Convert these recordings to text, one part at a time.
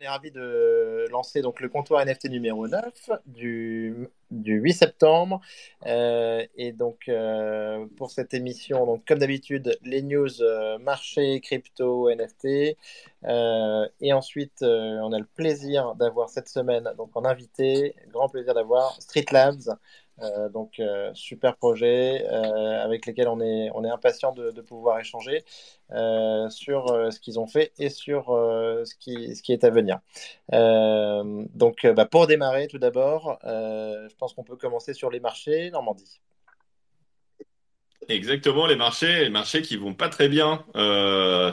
On est ravi de lancer donc le comptoir NFT numéro 9 du, du 8 septembre. Euh, et donc, euh, pour cette émission, donc, comme d'habitude, les news euh, marché, crypto, NFT. Euh, et ensuite, on a le plaisir d'avoir cette semaine donc, en invité, grand plaisir d'avoir Street Labs. Euh, donc, euh, super projet euh, avec lesquels on est, on est impatient de, pouvoir échanger sur ce qu'ils ont fait et sur ce qui, ce qui est à venir. Donc, bah, pour démarrer, tout d'abord, je pense qu'on peut commencer sur les marchés, Normandie. Exactement, les marchés, les marchés qui vont pas très bien.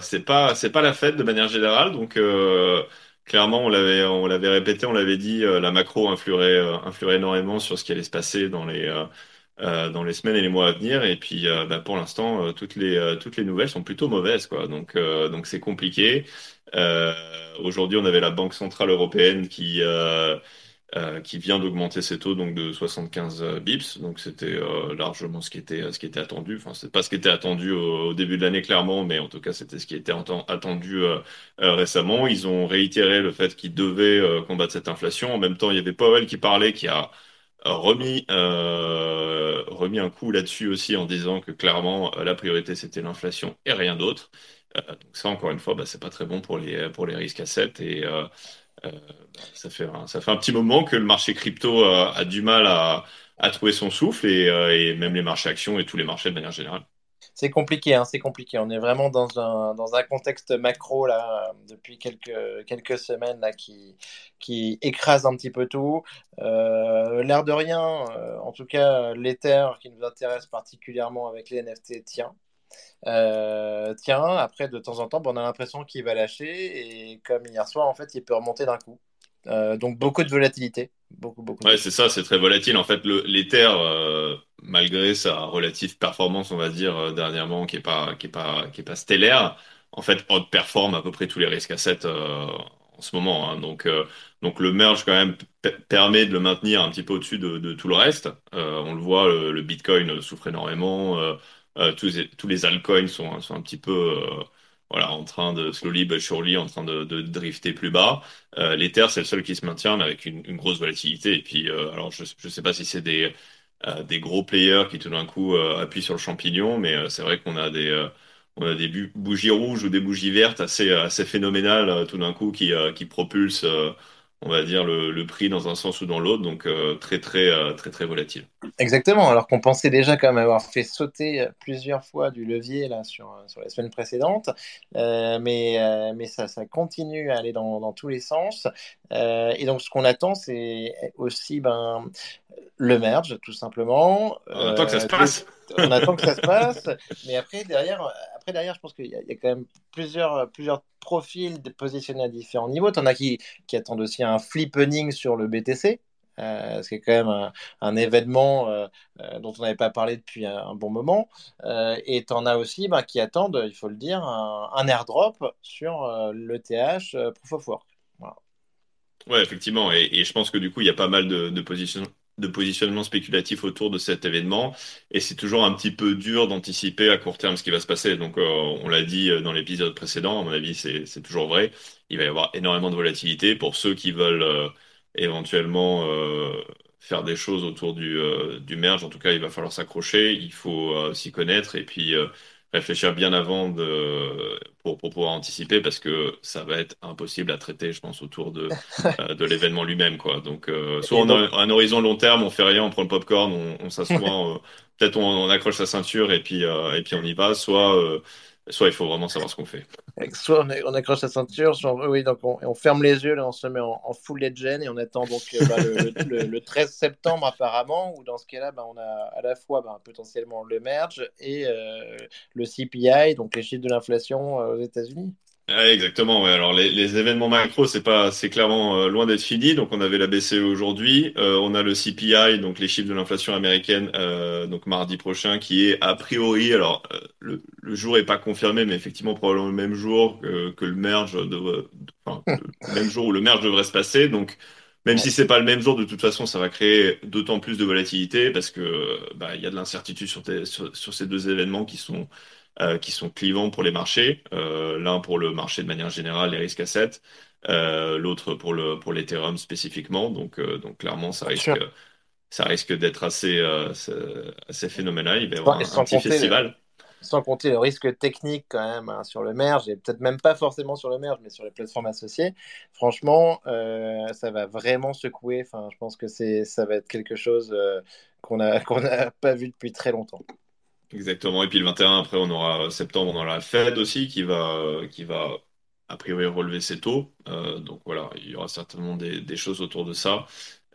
C'est pas, c'est pas la fête de manière générale. Donc, clairement, on l'avait, on l'avait répété, on l'avait dit, euh, la macro influerait, euh, influerait énormément sur ce qui allait se passer dans les, euh, dans les semaines et les mois à venir. Et puis, bah, pour l'instant, toutes les, toutes les nouvelles sont plutôt mauvaises, quoi. Donc, donc c'est compliqué. Aujourd'hui, on avait la Banque centrale européenne qui, euh, euh, qui vient d'augmenter ses taux donc de 75 bips. Donc c'était euh, largement ce qui était ce qui était attendu. Enfin, c'est pas ce qui était attendu au, début de l'année clairement, mais en tout cas c'était ce qui était attendu euh, euh, récemment. Ils ont réitéré le fait qu'ils devaient euh, combattre cette inflation. En même temps, il y avait Powell qui parlait, qui a remis euh, remis un coup là-dessus aussi en disant que clairement euh, la priorité c'était l'inflation et rien d'autre. Euh, donc ça encore une fois, bah, c'est pas très bon pour les pour les risques assets et euh, euh, ça fait un, ça fait un petit moment que le marché crypto euh, a du mal à, trouver son souffle et, euh, et même les marchés actions et tous les marchés de manière générale. C'est compliqué, hein, c'est compliqué. On est vraiment dans un, contexte macro là, depuis quelques, semaines là, qui, écrase un petit peu tout. Euh, l'air de rien, euh, en tout cas, l'Ether qui nous intéresse particulièrement avec les NFT tient. Euh, tient, après de temps en temps, on a l'impression qu'il va lâcher et comme hier soir, en fait, il peut remonter d'un coup. Euh, donc beaucoup de volatilité, beaucoup, beaucoup Ouais, c'est ça, c'est très volatile. En fait, le, l'Ether, euh, malgré sa relative performance, on va dire, dernièrement, qui est pas, qui est pas, qui est pas stellaire, en fait, outperforme à peu près tous les risques assets en ce moment. hein. Donc, euh, donc le merge, quand même, permet de le maintenir un petit peu au-dessus de, de tout le reste. Euh, on le voit, le, le Bitcoin souffre énormément. euh, tous, les- tous altcoins sont, un petit peu... euh, Voilà, en train de slowly but surely, en train de, de drifter plus bas. Euh, l'Ether, c'est le seul qui se maintient, mais avec une, grosse volatilité. Et puis, euh, alors, je ne sais pas si c'est des, euh, gros players qui tout d'un coup euh, appuient sur le champignon, mais euh, c'est vrai qu'on a des, euh, bougies rouges ou des bougies vertes assez, phénoménales euh, tout d'un coup qui, euh, propulsent, euh, on va dire, le, le prix dans un sens ou dans l'autre. Donc, euh, très, très, euh, très, très volatile. Exactement, alors qu'on pensait déjà quand même avoir fait sauter euh, plusieurs fois du levier là sur, sur les semaines précédentes, Euh, mais, mais ça, ça continue à aller dans, dans tous les sens. Et donc ce qu'on attend, c'est aussi ben, le merge, tout simplement. On attend que ça se passe. on attend que ça se passe, mais après derrière, après, derrière je pense qu'il y, a quand même plusieurs, plusieurs profils positionnés à différents niveaux. Tu en as qui, qui attendent aussi un flippening sur le BTC. Euh, ce qui est quand même un, événement euh, euh, dont on n'avait pas parlé depuis un, bon moment. Euh, et tu en as aussi ben, qui attendent, il faut le dire, un, airdrop sur euh, l'ETH euh, Proof of Work. Voilà. Ouais, effectivement. Et, je pense que du coup, il y a pas mal de, de de positionnements spéculatifs autour de cet événement. Et c'est toujours un petit peu dur d'anticiper à court terme ce qui va se passer. Donc, euh, on l'a dit euh, dans l'épisode précédent, à mon avis, c'est, toujours vrai. Il va y avoir énormément de volatilité pour ceux qui veulent euh, éventuellement faire des choses autour du, du merge. En tout cas, il va falloir s'accrocher. Il faut s'y connaître et puis réfléchir bien avant de, pour, pour pouvoir anticiper parce que ça va être impossible à traiter, je pense, autour de euh, de l'événement lui-même, quoi. Donc, euh, soit Et on donc, a un horizon long terme, on fait rien, on prend le popcorn, on, on s'assoit, euh, peut-être on, on accroche sa ceinture et puis euh, et puis on y va. Soit euh, soit il faut vraiment savoir ce qu'on fait. soit on, accroche la ceinture, soit on, ferme les yeux, là, on se met en, full legend et on attend donc euh, bah, le 13 septembre apparemment, où dans ce cas-là, bah, on a à la fois bah, potentiellement le merge et euh, le CPI, donc les chiffres de l'inflation euh, aux États-Unis. Ouais, exactement. Ouais. Alors les, les événements macro, c'est pas, c'est clairement euh, loin d'être fini. Donc on avait la BCE aujourd'hui, Euh, on a le CPI, donc les chiffres de l'inflation américaine, euh, donc mardi prochain, qui est a priori, alors euh, le, le jour est pas confirmé, mais effectivement probablement le même jour que, que le merge devrait, enfin le même jour où le merge devrait se passer. Donc même si c'est pas le même jour, de toute façon, ça va créer d'autant plus de volatilité parce que bah il y a de l'incertitude sur, sur sur ces deux événements qui sont qui sont clivants pour les marchés. L'un pour le marché de manière générale, les risques assets, l'autre pour le pour l'Ethereum spécifiquement. Donc donc clairement, ça risque ça risque d'être assez, assez phénoménal. Il va y avoir un, petit festival sans compter le risque technique quand même hein, sur le merge, et peut-être même pas forcément sur le merge, mais sur les plateformes associées. Franchement, euh, ça va vraiment secouer. Enfin, je pense que c'est, ça va être quelque chose euh, qu'on n'a qu'on a pas vu depuis très longtemps. Exactement. Et puis le 21, après, on aura septembre, on aura la Fed aussi qui va, qui va a priori relever ses taux. Euh, donc voilà, il y aura certainement des, choses autour de ça.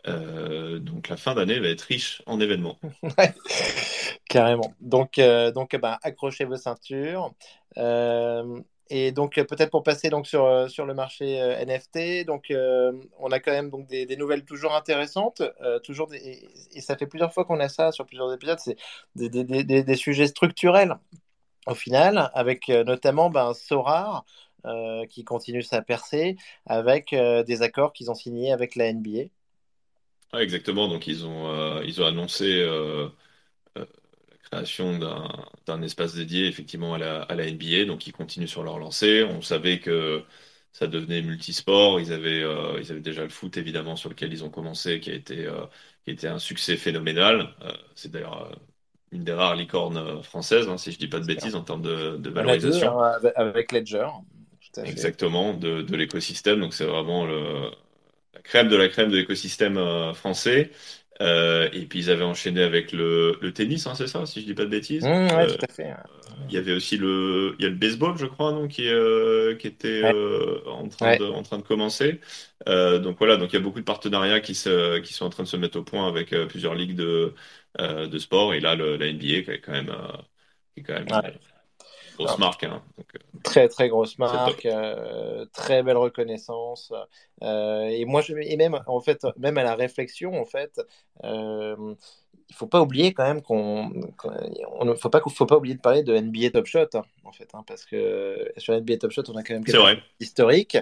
Euh, donc la fin d'année va être riche en événements. carrément. Donc, euh, donc bah, accrochez vos ceintures. Euh, et donc peut-être pour passer donc sur, sur le marché NFT, donc on a quand même donc des, nouvelles toujours intéressantes, toujours et, ça fait plusieurs fois qu'on a ça sur plusieurs épisodes, c'est des, sujets structurels au final, avec notamment ben, Sorar. qui continue sa percée avec des accords qu'ils ont signés avec la NBA exactement. Donc, ils ont, euh, ils ont annoncé euh, euh, création d'un, espace dédié effectivement à la, à la NBA. Donc, ils continuent sur leur lancée. On savait que ça devenait multisport. Ils avaient, ils avaient déjà le foot, évidemment, sur lequel ils ont commencé, qui a été, qui a été un succès phénoménal. c'est d'ailleurs une des rares licornes françaises, hein, si je dis pas de bêtises, en termes de, de valorisation. Hein, avec Ledger. Exactement, de, de l'écosystème. Donc, c'est vraiment le la crème de la crème de l'écosystème euh, français. Euh, et puis ils avaient enchaîné avec le, tennis, hein, c'est ça, si je dis pas de bêtises. Mmh, euh, tout à fait. Il y avait aussi le, il y a le baseball, je crois, non, qui, qui était en, train de, en train de commencer. donc voilà, donc il y a beaucoup de partenariats qui, se, qui sont en train de se mettre au point avec plusieurs ligues de, de sport. Et là, le, la NBA qui est quand même, qui est quand même grosse marque. Hein, euh, très très grosse marque, euh, très belle reconnaissance. Euh, et moi, je, et même en fait, même à la réflexion, en fait, il faut pas oublier quand même qu'on, ne faut pas faut pas oublier de parler de NBA Top Shot hein, en fait, hein, parce que sur NBA Top Shot, on a quand même quelque d'historique,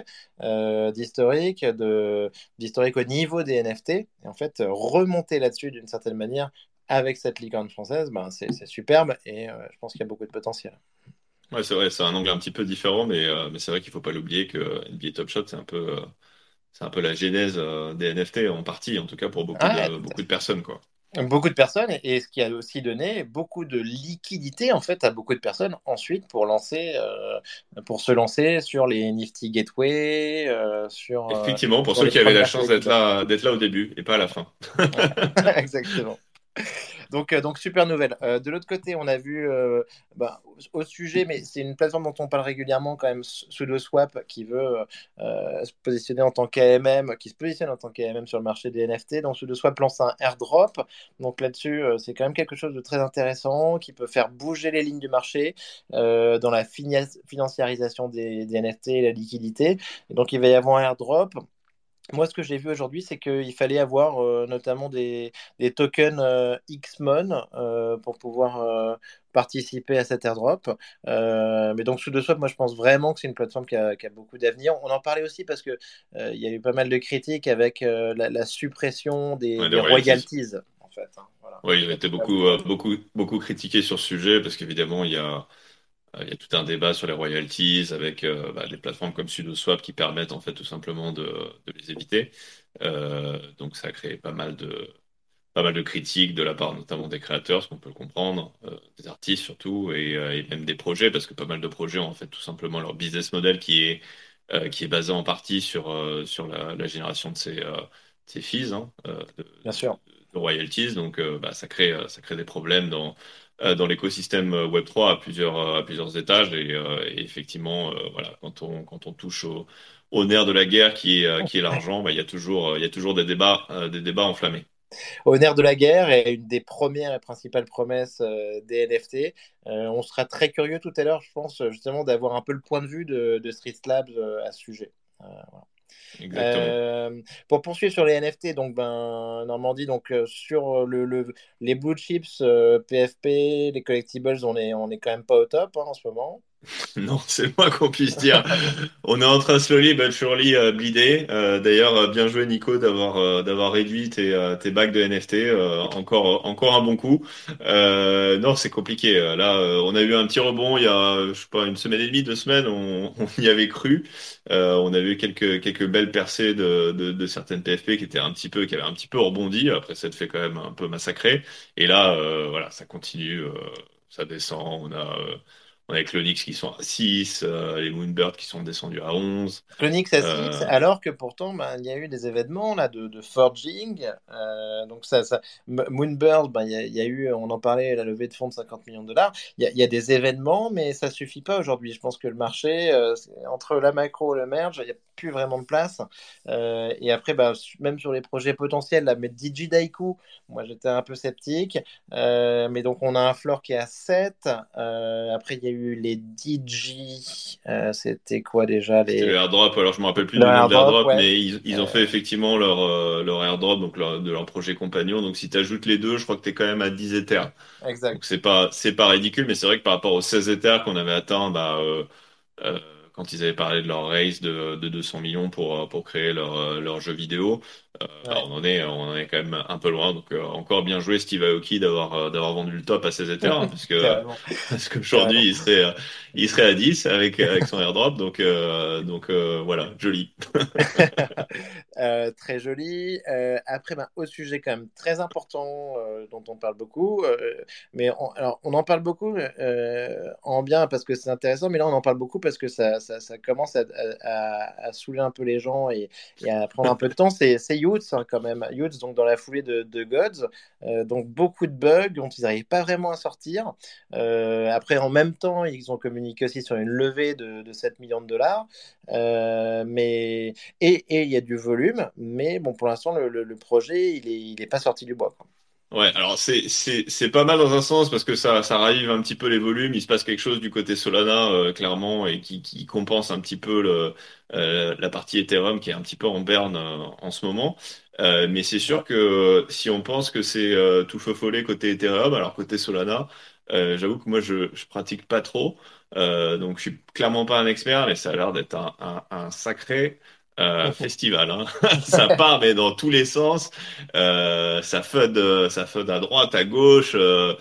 d'historique, de d'historique au niveau des NFT. Et en fait, remonter là-dessus d'une certaine manière avec cette licorne française, ben, c'est superbe et je pense qu'il y a beaucoup de potentiel. Ouais, c'est vrai, c'est un angle un petit peu différent, mais, euh, mais c'est vrai qu'il faut pas l'oublier que NBA Top Shot, c'est un peu, euh, c'est un peu la genèse euh, des NFT en partie, en tout cas pour beaucoup, de, beaucoup de personnes, quoi. Beaucoup de personnes, et ce qui a aussi donné beaucoup de liquidité en fait à beaucoup de personnes ensuite pour lancer, pour se lancer sur les Nifty Gateway, sur. Effectivement, pour ceux qui avaient la chance d'être là, d'être là au début et pas à la fin. Exactement. Donc, euh, donc super nouvelle. Euh, de l'autre côté, on a vu euh, bah, au sujet, mais c'est une plateforme dont on parle régulièrement quand même, SudoSwap, qui veut se positionner en tant qu'AMM, qui se positionne en tant qu'AMM sur le marché des NFT. Donc SudoSwap lance un airdrop. Donc là-dessus, c'est quand même quelque chose de très intéressant qui peut faire bouger les lignes du marché dans la financiarisation des, des, NFT et la liquidité. Donc il va y avoir un airdrop. Moi, ce que j'ai vu aujourd'hui, c'est qu'il fallait avoir euh, notamment des, tokens euh, XMON euh, pour pouvoir participer à cet airdrop. mais donc, sous de swap, moi, je pense vraiment que c'est une plateforme qui a, beaucoup d'avenir. On en parlait aussi parce qu'il il y a eu pas mal de critiques avec la, suppression des, royalties. en fait. Hein, oui, il a été beaucoup, beaucoup, beaucoup critiqué sur ce sujet parce qu'évidemment, il y a euh, il y a tout un débat sur les royalties avec euh, bah, les plateformes comme SudoSwap qui permettent en fait tout simplement de, de les éviter. Euh, donc ça a créé pas mal de pas mal de critiques de la part notamment des créateurs, ce qu'on peut le comprendre, des artistes surtout, et, et, même des projets, parce que pas mal de projets ont en fait tout simplement leur business model qui est qui est basé en partie sur sur la, la génération de ces ces fees, hein, de, Bien sûr. de, royalties. Donc bah, ça crée ça crée des problèmes dans euh, dans l'écosystème euh, Web3 à plusieurs, euh, à plusieurs étages. Et, effectivement, voilà, quand on, touche au, au nerf de la guerre qui est, l'argent, bah, il y a toujours, des débats, enflammés. Au nerf de la guerre et une des premières et principales promesses des NFT. on sera très curieux tout à l'heure, je pense, justement, d'avoir un peu le point de vue de, de Street Labs à ce sujet. Euh, pour poursuivre sur les NFT, donc ben Normandie, donc euh, sur le, les blue chips, PFP, euh, les collectibles, on est on est quand même pas au top hein, en ce moment. Non, c'est le moins qu'on puisse dire. On est en train slowly but surely euh, bleeder. Euh, d'ailleurs, euh, bien joué Nico d'avoir euh, d'avoir réduit tes, euh, tes bacs de NFT. Euh, encore encore un bon coup. Non, c'est compliqué. Là, on a eu un petit rebond il y a je sais pas une semaine et demie, deux semaines. On, on y avait cru. On a eu quelques quelques belles percées de, de de certaines PFP qui étaient un petit peu qui avaient un petit peu rebondi. Après, ça te fait quand même un peu massacrer. Et là, voilà, ça continue. ça descend. On a euh, on a les Clonix qui sont à 6, euh, les Moonbirds qui sont descendus à 11. Clonix à 6, Euh, alors que pourtant, ben, il y a eu des événements là, de, de forging. euh, donc ça, ça, M- Moonbird, ben, il y a, il y a eu, on en parlait, la levée de fonds de 50 millions de dollars. Il y a, il y a des événements, mais ça suffit pas aujourd'hui. Je pense que le marché, euh, entre la macro et le merge, il n'y a plus vraiment de place. Euh, et après, su- même sur les projets potentiels, là, mais Digidaiku, moi j'étais un peu sceptique. Euh, mais donc on a un floor qui est à 7. Euh, après, il y a eu les DJ. c'était quoi déjà le les... airdrop, alors je me rappelle plus Le du nom de airdrop, l'airdrop, ouais. mais ils, ils ont fait effectivement leur, leur airdrop, donc leur- de leur projet compagnon. Donc si tu ajoutes les deux, je crois que tu es quand même à 10 Ethers. exact. Donc c'est pas, c'est pas ridicule, mais c'est vrai que par rapport aux 16 Ethers qu'on avait atteint, bah, quand ils avaient parlé de leur raise de, de 200 millions pour, euh, pour créer leur, euh, leur jeu vidéo, euh, bah, Ouais. on en est, on en est quand même un peu loin. Donc euh, encore bien joué Steve Aoki d'avoir euh, d'avoir vendu le top à 16 Ethers, hein, parce que parce qu'aujourd'hui il serait euh, il serait à 10 avec avec son airdrop. Donc euh, donc euh, voilà, joli. Euh, très joli. Euh, après, ben, au sujet quand même très important euh, dont on parle beaucoup, euh, mais on, alors, on en parle beaucoup euh, en bien parce que c'est intéressant, mais là on en parle beaucoup parce que ça, ça, ça commence à, à, à saouler un peu les gens et, et à prendre un peu de temps. C'est c'est Hein, quand même. Youths, donc dans la foulée de, Gods, euh, donc beaucoup de bugs dont ils n'arrivent pas vraiment à sortir. Euh, après, en même temps, ils ont communiqué aussi sur une levée de, de 7 millions de dollars. Euh, mais et, il y a du volume, mais bon, pour l'instant, le, projet, il est, il est pas sorti du bois, quoi. Ouais, alors c'est pas mal dans un sens parce que ça ça ravive un petit peu les volumes. Il se passe quelque chose du côté Solana euh, clairement et qui qui compense un petit peu euh, la partie Ethereum qui est un petit peu en berne euh, en ce moment. Euh, mais c'est sûr que si on pense que c'est tout feu follet côté Ethereum, alors côté Solana, j'avoue que moi je je pratique pas trop, donc je suis clairement pas un expert, mais ça a l'air d'être un, un sacré euh, festival. Hein. Ça part mais dans tous les sens. Euh, ça FUD, euh, ça FUD à droite, à gauche. euh,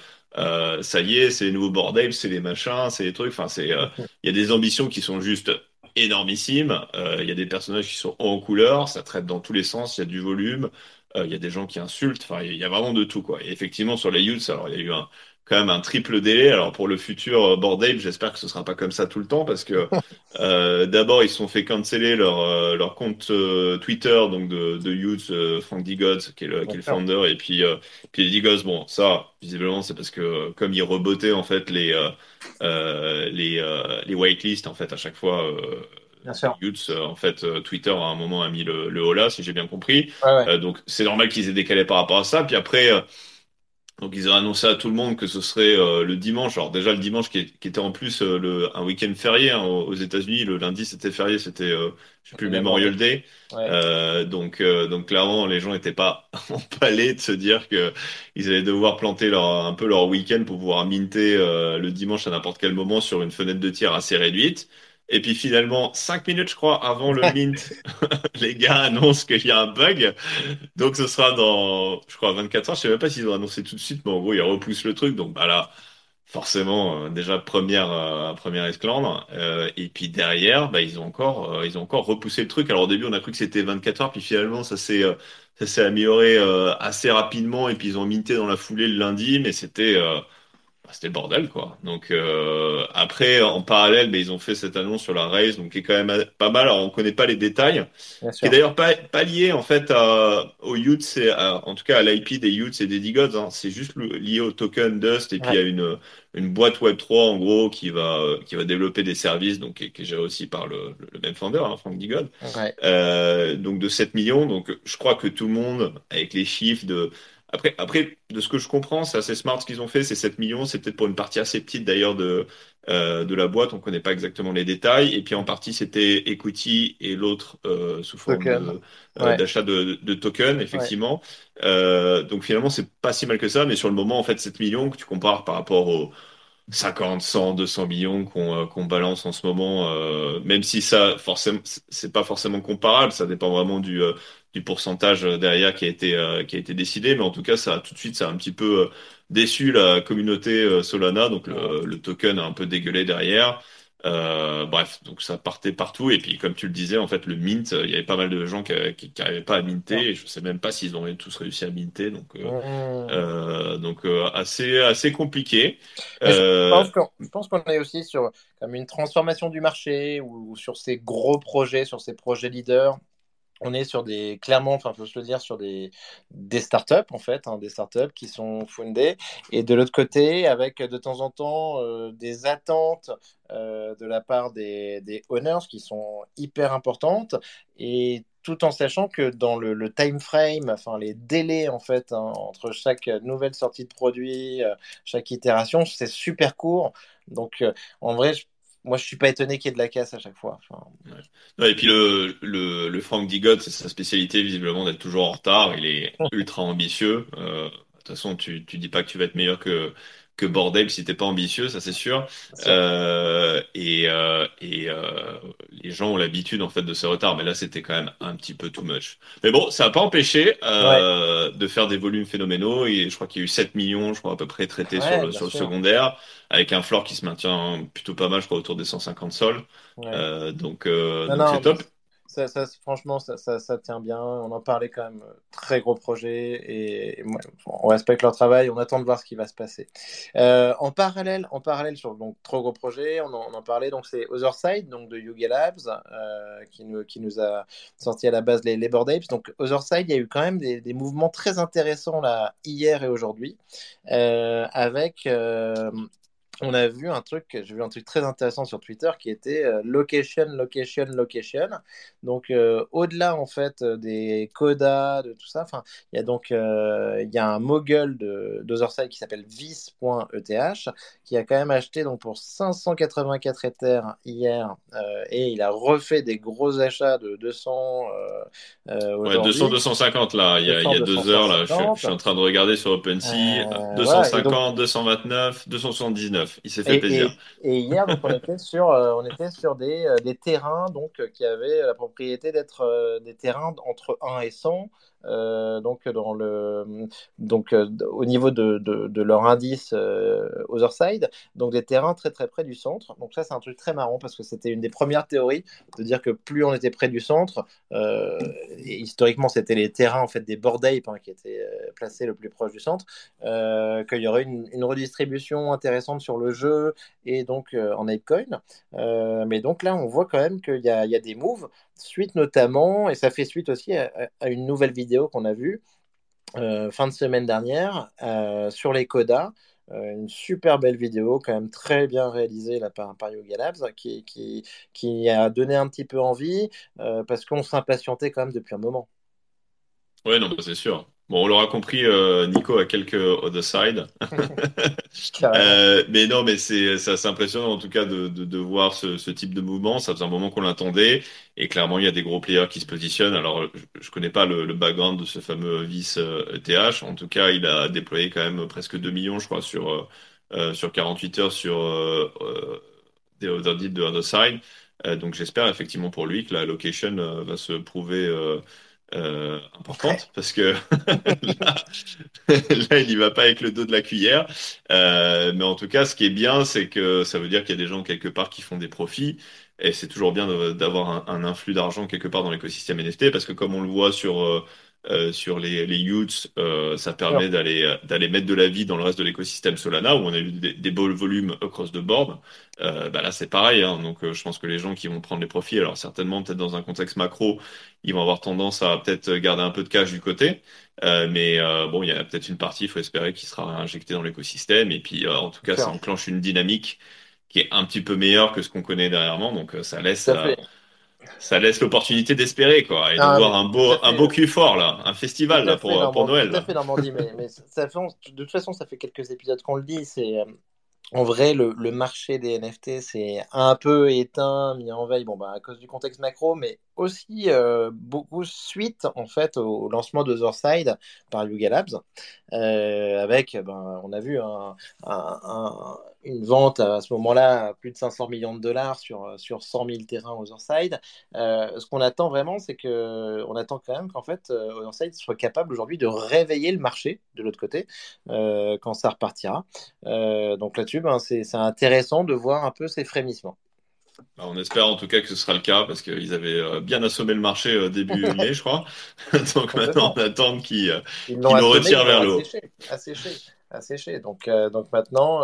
ça y est, c'est les nouveaux bordels, c'est les machins, c'est les trucs. Enfin, c'est, il y a des ambitions qui sont juste énormissimes. Il y a des personnages qui sont en couleur. Ça traite dans tous les sens. Il y a du volume. Il y a des gens qui insultent. Enfin, il y a vraiment de tout, quoi. Et effectivement, sur les youths, alors il y a eu un, quand même un triple délai. Alors pour le futur euh, bordel, j'espère que ce sera pas comme ça tout le temps parce que euh, d'abord, ils se sont fait canceller leur, euh, leur compte euh, Twitter donc de, de Youth, euh, Frank Digoz, qui est le, qui est le founder, et puis, puis Digoz, bon, ça, visiblement, c'est parce que comme ils rebotaient en fait les, les, les whitelists en fait à chaque fois. Bien sûr. En fait, Twitter à un moment a mis le, le holà, si j'ai bien compris. Ouais, ouais. Donc c'est normal qu'ils aient décalé par rapport à ça. Puis après, donc ils ont annoncé à tout le monde que ce serait euh, le dimanche. Alors déjà le dimanche qui, est- qui était en plus euh, le, un week-end férié hein, aux aux États-Unis. Le lundi c'était férié, c'était euh, je sais plus Memorial Memorial. Day. Ouais. Euh, donc euh, donc clairement les gens n'étaient pas emballés de se dire que ils allaient devoir planter leur un peu leur week-end pour pouvoir minter euh, le dimanche à n'importe quel moment sur une fenêtre de tir assez réduite. Et puis finalement, cinq minutes, je crois, avant le mint, les gars annoncent qu'il y a un bug. Donc ce sera dans, je crois, 24 heures. Je sais même pas s'ils ont annoncé tout de suite, mais en gros, ils repoussent le truc. Donc bah là, forcément, euh, déjà première, euh, première esclandre. Euh, et puis derrière, bah, ils ont encore, euh, ils ont encore repoussé le truc. Alors au début, on a cru que c'était 24 heures, puis finalement, ça s'est, ça s'est amélioré assez rapidement. Et puis ils ont minté dans la foulée le lundi, mais c'était, bah, c'était le bordel, quoi. Donc euh, après, en parallèle, mais ils ont fait cette annonce sur la race, donc qui est quand même pas mal. Alors on connaît pas les détails Bien qui est d'ailleurs pas, pas lié en fait à, aux Utes, c'est en tout cas à l'IP des Utes et des Digods. Hein. C'est juste lié au token Dust et puis Ouais. à une, une boîte Web3 en gros qui va, euh, qui va développer des services, donc qui, est qui est géré aussi par le, le, le même founder, hein, Frank Digod. Ouais. Euh, donc de 7 millions. Donc je crois que tout le monde, avec les chiffres de... Après, après, de ce que je comprends, c'est assez smart ce qu'ils ont fait, c'est 7 millions, c'est peut-être pour une partie assez petite d'ailleurs de, euh, de la boîte, on connaît pas exactement les détails, et puis en partie c'était equity et l'autre euh, sous forme Token. de, euh, Ouais. d'achat de, de tokens, Ouais. effectivement. Euh, donc finalement, c'est pas si mal que ça, mais sur le moment, en fait, 7 millions, que tu compares par rapport au, 50, 100, 200 millions qu'on qu'on balance en ce moment, même si ça, forcément, c'est pas forcément comparable, ça dépend vraiment du, du pourcentage derrière qui a été, qui a été décidé, mais en tout cas, ça a tout de suite, ça a un petit peu déçu la communauté Solana, donc le, le token a un peu dégueulé derrière. Euh, bref, donc ça partait partout. Et puis, comme tu le disais, en fait, le mint, il y avait pas mal de gens qui n'arrivaient pas à minter. Et je sais même pas s'ils ont tous réussi à minter. Donc, euh, euh, donc assez, assez compliqué. Je pense qu'on est aussi sur comme une transformation du marché ou sur ces gros projets, sur ces projets leaders on est sur des, clairement, enfin, faut se le dire, sur des, des startups, en fait, hein, des startups qui sont fondées. Et de l'autre côté, avec de temps en temps euh, des attentes euh, de la part des, des owners qui sont hyper importantes. Et tout en sachant que dans le, time frame, enfin les délais en fait hein, entre chaque nouvelle sortie de produit, euh, chaque itération, c'est super court. Donc en vrai, je moi, je suis pas étonné qu'il y ait de la casse à chaque fois. et puis le, Frank Digot, c'est sa spécialité visiblement d'être toujours en retard. Il est ultra ambitieux. Euh, de toute façon, tu, tu dis pas que tu vas être meilleur que, que bordel si t'es pas ambitieux, ça c'est sûr. Euh, et euh, et euh, les gens ont l'habitude en fait de ce retard, mais là c'était quand même un petit peu too much. Mais bon, ça n'a pas empêché de faire des volumes phénoménaux. Et je crois qu'il y a eu 7 millions, je crois à peu près traités sur le, sur le secondaire, avec un floor qui se maintient plutôt pas mal, je crois autour des 150 sols. Donc c'est top ça, franchement, ça, ça, tient bien. On en parlait quand même. Euh, très gros projet. Et, on respecte leur travail. On attend de voir ce qui va se passer. Euh, en parallèle, en parallèle sur donc trop gros projet, on en, parlait. Donc c'est Otherside, donc de Yuga Labs, euh, qui, nous, qui nous a sorti à la base les, les Board Apes. Donc Otherside, il y a eu quand même des, des mouvements très intéressants là hier et aujourd'hui, avec on a vu un truc, j'ai vu un truc très intéressant sur Twitter qui était euh, location, location, location. Donc euh, au-delà en fait euh, des codas, de tout ça, enfin il y a donc il y a un mogul de d'Otherside qui s'appelle vis.eth qui a quand même acheté donc pour 584 Ethers hier et il a refait des gros achats de 200 ouais, 200 250 là il y a, il y a deux heures là je, suis en train de regarder sur OpenSea 250 229 279 il s'est fait et, plaisir. Et, hier, donc, on était sur, euh, on était sur des, euh, des terrains donc, qui avaient la propriété d'être euh, des terrains entre 1 et 100. Euh, donc, euh, au niveau de, leur indice euh, Otherside, donc des terrains très très près du centre. Donc ça c'est un truc très marrant parce que c'était une des premières théories de dire que plus on était près du centre, historiquement c'était les terrains en fait des board apes hein, qui étaient placés le plus proche du centre, qu'il y aurait une, redistribution intéressante sur le jeu et donc en Apecoin. mais donc là on voit quand même qu'il y a, des moves suite notamment, et ça fait suite aussi à, une nouvelle vidéo qu'on a vue euh, fin de semaine dernière euh, sur les codas. Euh, une super belle vidéo, quand même très bien réalisée là, par, par Yoga Labs, qui, qui, qui, a donné un petit peu envie parce qu'on s'impatientait quand même depuis un moment. Oui, non, c'est sûr. Bon, on l'aura compris, euh, Nico a quelques other side. euh, mais non, mais c'est c'est impressionnant en tout cas de, de, de voir ce, ce, type de mouvement. Ça faisait un moment qu'on l'attendait et clairement il y a des gros players qui se positionnent. Alors je, je connais pas le, le, background de ce fameux vice ETH. En tout cas, il a déployé quand même presque 2 millions, je crois, sur euh, sur 48 heures sur des other deals de other side. donc j'espère effectivement pour lui que la location va se prouver euh, importante parce que là, là, il y va pas avec le dos de la cuillère. Euh, mais en tout cas, ce qui est bien, c'est que ça veut dire qu'il y a des gens quelque part qui font des profits. Et c'est toujours bien d'avoir un, un, influx d'argent quelque part dans l'écosystème NFT parce que comme on le voit sur euh, euh, sur les, les youths, euh, ça permet d'aller d'aller mettre de la vie dans le reste de l'écosystème Solana où on a eu des, des beaux volumes across the board. Euh, bah là, c'est pareil. Hein, donc, euh, je pense que les gens qui vont prendre les profits, alors certainement peut-être dans un contexte macro, ils vont avoir tendance à peut-être garder un peu de cash du côté. Euh, mais bon, il y a peut-être une partie, il faut espérer, qui sera injectée dans l'écosystème. Et puis, en tout cas, ça enclenche une dynamique qui est un petit peu meilleure que ce qu'on connaît derrière Donc, ça laisse ça laisse l'opportunité d'espérer quoi et de ah, voir un beau un beau cul fort là. Un festival là pour, pour Noël. Tout à fait Normandie mais, mais ça fait, de toute façon ça fait quelques épisodes qu'on le dit c'est euh, en vrai, le, le, marché des NFT, c'est un peu éteint, mis en veille, bon, bah, à cause du contexte macro, mais aussi euh, beaucoup suite en fait au lancement d'Otherside par Yuga Labs, euh, avec, ben, on a vu un, une vente à ce moment-là plus de 500 millions de dollars sur, sur 100 000 terrains Otherside. Euh, ce qu'on attend vraiment, c'est que on attend quand même qu'en fait Otherside soit capable aujourd'hui de réveiller le marché de l'autre côté quand ça repartira. donc là-dessus, ben, c'est intéressant de voir un peu ces frémissements. Bah, on espère en tout cas que ce sera le cas parce qu'ils avaient euh, bien assommé le marché euh, début mai, je crois. donc maintenant, on attend qu'ils euh, le retirent vers le haut. Asséché. Donc, donc maintenant,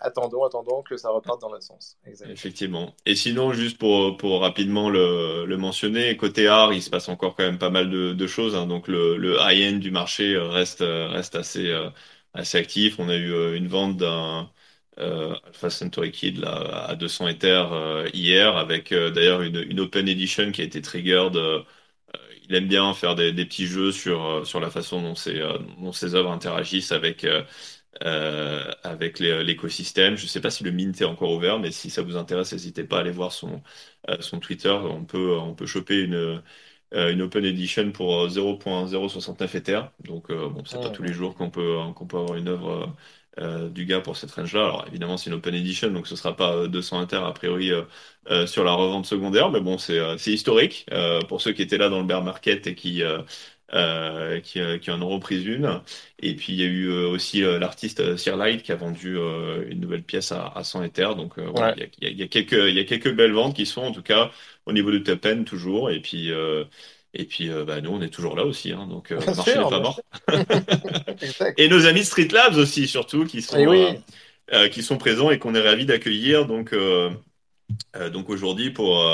attendons, attendons que ça reparte dans le sens. Effectivement. Et sinon, juste pour, pour rapidement le, mentionner, côté art, il se passe encore quand même pas mal de, choses. Hein. Donc le, high-end du marché reste, reste assez, assez actif. On a eu une vente d'un euh, Alpha Centauri Kid à 200 Ethers euh, hier, avec euh, d'ailleurs une, une, Open Edition qui a été triggered. Il aime bien faire des, des, petits jeux sur, sur la façon dont ses, dont ses œuvres interagissent avec, avec l'écosystème. Je ne sais pas si le Mint est encore ouvert, mais si ça vous intéresse, n'hésitez pas à aller voir son, son Twitter. On peut, on peut choper une une Open Edition pour 0.069 Ether. Donc, bon, c'est pas tous les jours qu'on peut, qu'on peut avoir une œuvre euh, du gars pour cette range-là. Alors évidemment, c'est une open edition, donc ce sera pas 200 euh, inter a priori euh, sur la revente secondaire, mais bon, c'est historique pour ceux qui étaient là dans le bear market et qui qui, qui, en ont repris une. Et puis il y a eu aussi l'artiste Sir Light qui a vendu une nouvelle pièce à, 100 Ether. Donc voilà, il, y a, il, y a, quelques, il y a quelques belles ventes qui sont en tout cas au niveau du top end toujours. Et puis et puis, euh, bah, nous, on est toujours là aussi, hein, donc euh, le marché n'est pas mort. et nos amis Street Labs aussi, surtout, qui sont, eh euh, qui sont présents et qu'on est ravis d'accueillir. Donc, donc aujourd'hui, pour,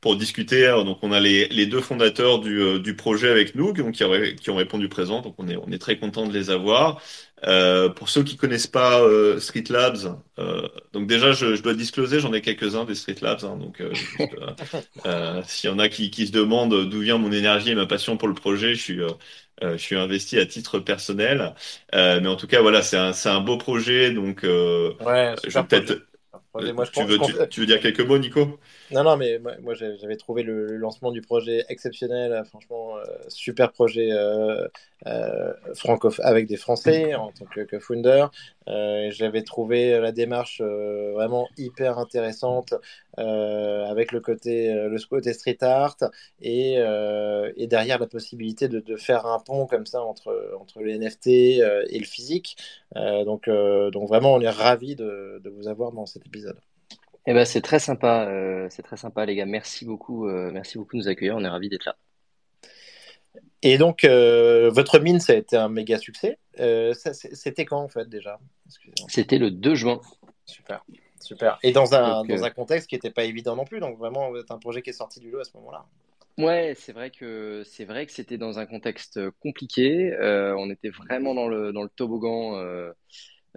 pour discuter, donc on a les, les deux fondateurs du, du projet avec nous, donc, qui, ont, qui ont répondu présent. Donc, on est, on est très content de les avoir. Euh, pour ceux qui connaissent pas euh, Street Labs, euh, donc déjà je, je dois discloser, j'en ai quelques-uns des Street Labs, hein, donc euh, euh, s'il y en a qui, qui se demandent d'où vient mon énergie et ma passion pour le projet, je suis je suis investi à titre personnel, mais en tout cas voilà c'est un c'est un beau projet, donc ouais, je peut-être tu, veux, tu, veux dire quelques mots, Nico? Non, non, mais moi, j'avais trouvé le, lancement du projet exceptionnel. Franchement, super projet euh, avec des Français en tant que, que founder. Euh, j'avais trouvé la démarche euh, vraiment hyper intéressante avec le côté, le côté street art et, et derrière la possibilité de, de, faire un pont comme ça entre, entre les NFT et le physique. donc, donc vraiment, on est ravis de, de vous avoir dans cet épisode. Eh ben, c'est très sympa, c'est très sympa les gars. Merci beaucoup, merci beaucoup de nous accueillir. On est ravis d'être là. Et donc, euh, votre mine, ça a été un méga succès. Euh, c'était quand, en fait, déjà? C'était le 2 juin. Super, super. Et dans un, dans euh, un contexte qui n'était pas évident non plus. Donc, vraiment, êtes un projet qui est sorti du lot à ce moment-là. Ouais, c'est vrai que c'est vrai que c'était dans un contexte compliqué. on était vraiment dans le dans le toboggan,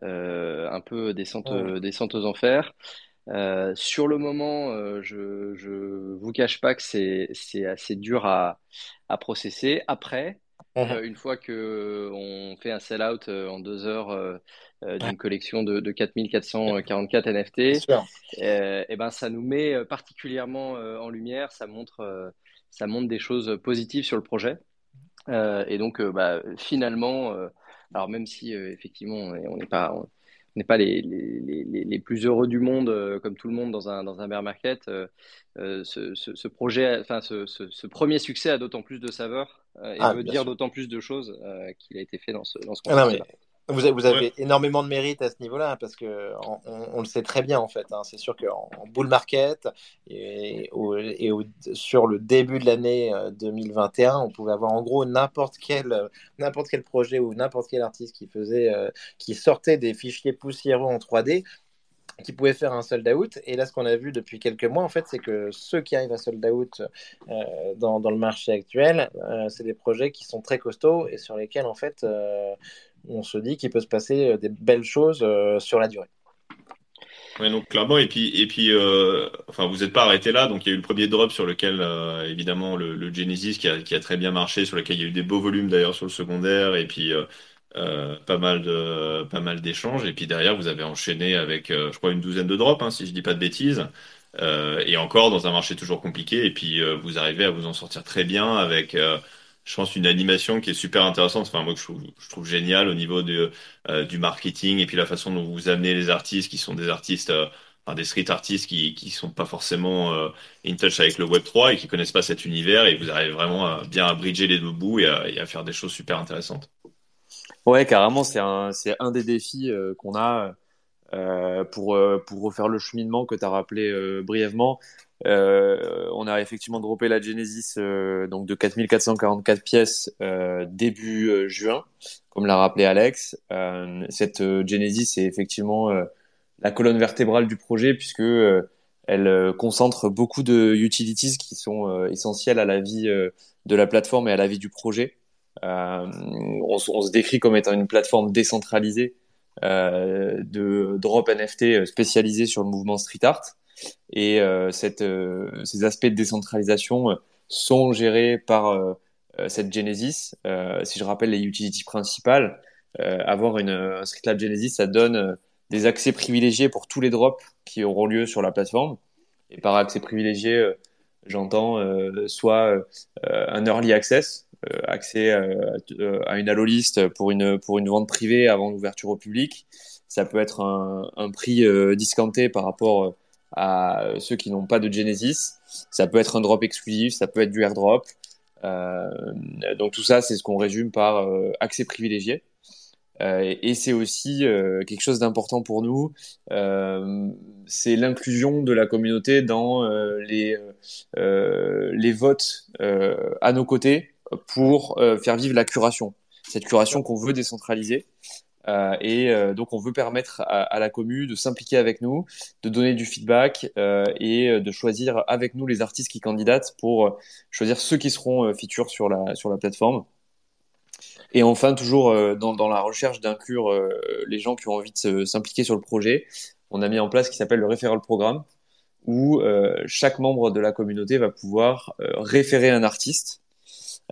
un peu descente descente aux enfers. Euh, sur le moment, euh, je, je vous cache pas que c'est, c'est assez dur à, à processer. Après, mhm. euh, une fois que on fait un sell-out en deux heures d'une collection de, de 4444 NFT, et ben ça nous met particulièrement en lumière. Ça montre, ça montre des choses positives sur le projet. et donc, bah, finalement, alors même si effectivement on n'est pas n'est pas les, les, les, plus heureux du monde, euh, comme tout le monde dans un, dans un bear market, euh, euh, ce, ce, projet, enfin ce, ce, premier succès a d'autant plus de saveur et ah, veut dire d'autant plus de choses qu'il a été fait dans ce, dans ce ah contexte. Vous avez, vous avez énormément de mérite à ce niveau-là, parce que on, le sait très bien en fait. Hein. C'est sûr qu'en bull market et, et sur le début de l'année 2021, on pouvait avoir en gros n'importe quel, n'importe quel projet ou n'importe quel artiste qui faisait, qui sortait des fichiers poussiéreux en 3D qui pouvait faire un sold out. Et là, ce qu'on a vu depuis quelques mois, en fait, c'est que ceux qui arrivent à sold out euh, dans, dans, le marché actuel, euh, c'est des projets qui sont très costauds et sur lesquels, en fait, euh, on se dit qu'il peut se passer des belles choses sur la durée. Oui, donc clairement, et puis, et puis enfin, vous n'êtes pas arrêté là, donc il y a eu le premier drop sur lequel, évidemment, le, Genesis qui a, très bien marché, sur lequel il y a eu des beaux volumes d'ailleurs sur le secondaire, et puis euh, pas mal de pas mal d'échanges et puis derrière vous avez enchaîné avec euh, je crois une douzaine de drops hein, si je dis pas de bêtises et encore dans un marché toujours compliqué. Et puis vous arrivez à vous en sortir très bien avec je pense, une animation qui est super intéressante. Enfin, moi, je trouve, je génial au niveau de, du marketing et puis la façon dont vous amenez les artistes qui sont des artistes des street artistes qui qui sont pas forcément euh, in touch avec le Web 3 et qui connaissent pas cet univers et vous arrivez vraiment à, bien à bridger les deux bouts et à, faire des choses super intéressantes. Ouais, carrément, c'est un des défis euh, qu'on a euh, pour pour refaire le cheminement que tu as rappelé brièvement. on a effectivement droppé la Genesis donc de 4444 pièces début juin, comme l'a rappelé Alex. cette Genesis est effectivement la colonne vertébrale du projet puisque euh, elle euh, concentre beaucoup de utilities qui sont euh, essentielles à la vie de la plateforme et à la vie du projet. On, se décrit comme étant une plateforme décentralisée de drop NFT spécialisée sur le mouvement street art. Et cette, ces aspects de décentralisation sont gérés par cette Genesis. si je rappelle les utilities principales, avoir une, un Street Lab Genesis, ça donne des accès privilégiés pour tous les drops qui auront lieu sur la plateforme. Et par accès privilégié, euh, j'entends euh, soit euh, un early access, accès à une allo list pour une, pour une vente privée avant l'ouverture au public. Ça peut être un, un prix discounté par rapport à ceux qui n'ont pas de Genesis. Ça peut être un drop exclusif, ça peut être du airdrop. Euh, donc tout ça, c'est ce qu'on résume par accès privilégié. Euh, et c'est aussi euh, quelque chose d'important pour nous, euh, c'est l'inclusion de la communauté dans les, les votes à nos côtés pour faire vivre la curation. Cette curation qu'on veut décentraliser. Euh, et euh, donc, on veut permettre à, la commune de s'impliquer avec nous, de donner du feedback euh, et de choisir avec nous les artistes qui candidatent pour choisir ceux qui seront features sur la, sur la plateforme. Et enfin, toujours euh, dans, dans la recherche d'inclure euh, les gens qui ont envie de s'impliquer sur le projet, on a mis en place ce qui s'appelle le referral programme, où euh, chaque membre de la communauté va pouvoir référer un artiste.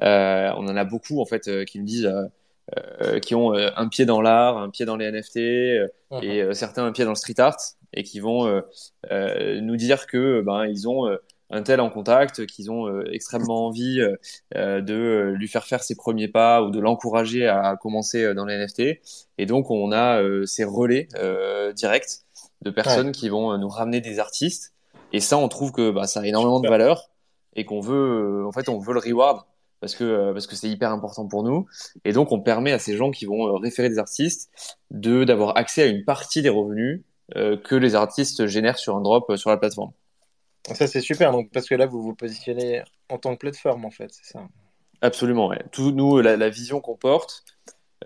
On en a beaucoup en fait qui me disent qui ont un pied dans l'art, un pied dans les NFT et certains un pied dans le street art et qui vont nous dire que ben ils ont un tel en contact, qu'ils ont euh, extrêmement envie euh, euh, de lui faire faire ses premiers pas ou de l'encourager à commencer dans les NFT. Et donc on a ces relais directs de personnes qui vont nous ramener des artistes. Et ça, on trouve que bah, ça a énormément de valeur et qu'on veut, en fait, on veut le reward parce que parce que c'est hyper important pour nous. Et donc on permet à ces gens qui vont référer des artistes de d'avoir accès à une partie des revenus que les artistes génèrent sur un drop sur la plateforme. Ça, c'est super, donc, parce que là, vous vous positionnez en tant que plateforme, en fait, c'est ça Absolument, ouais. Tout, nous, la, vision qu'on porte,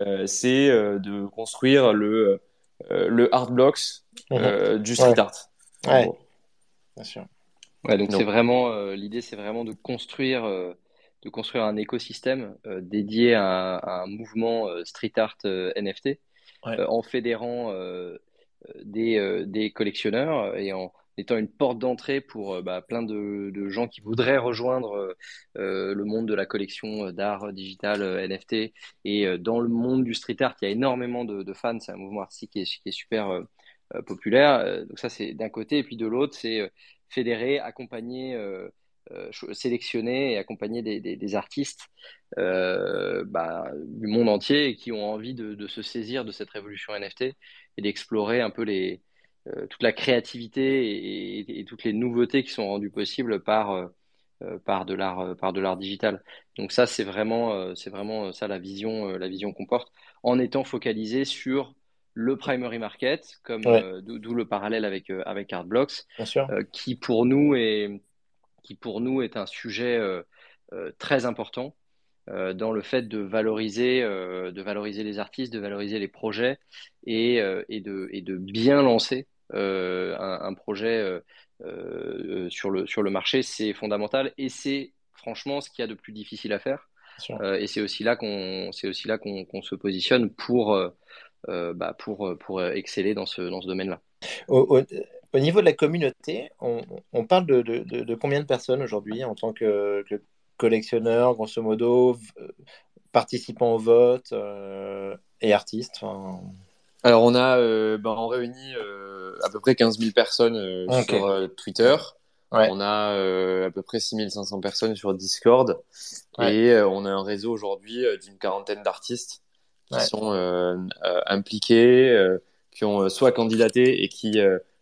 euh, c'est euh, de construire le, euh, le hard blocks mhm. du street art. Ouais, bien sûr. Ouais, donc c'est vraiment l'idée, c'est vraiment de construire, de construire un écosystème dédié à, à, un mouvement street art NFT en fédérant des, des collectionneurs et en étant une porte d'entrée pour euh, bah, plein de, gens qui voudraient rejoindre euh, euh, le monde de la collection d'art digital NFT. Et dans le monde du street art, il y a énormément de, fans. C'est un mouvement artistique qui est, super populaire. donc ça, c'est d'un côté. Et puis de l'autre, c'est fédérer, accompagner. Sélectionner et accompagner des, artistes bah, du monde entier qui ont envie de, de, se saisir de cette révolution NFT et d'explorer un peu les, euh, toute la créativité et, toutes les nouveautés qui sont rendues possibles par, euh, euh, par de l'art par de l'art digital. Donc ça c'est vraiment c'est vraiment ça la vision la vision qu'on porte en étant focalisé sur le primary market comme d'où le parallèle avec avec Artblocks qui pour nous est qui pour nous est un sujet très important dans le fait de valoriser, de valoriser les artistes, de valoriser les projets et, et, de, et de bien lancer euh, un, projet euh, euh, sur, le, sur le marché, c'est fondamental et c'est franchement ce qu'il y a de plus difficile à faire. et c'est aussi là qu'on c'est aussi là qu'on se positionne pour bah, pour pour exceller dans ce dans ce domaine-là. Au, au, niveau de la communauté, on, on parle de, de, de, combien de personnes aujourd'hui en tant que, que collectionneur, grosso modo, participants au vote et artistes Alors on a, ben, on réunit à peu près 15 000 personnes sur Twitter. On a à peu près 6500 personnes sur Discord. Et on a un réseau aujourd'hui d'une quarantaine d'artistes qui sont impliqués, qui ont soit candidaté et qui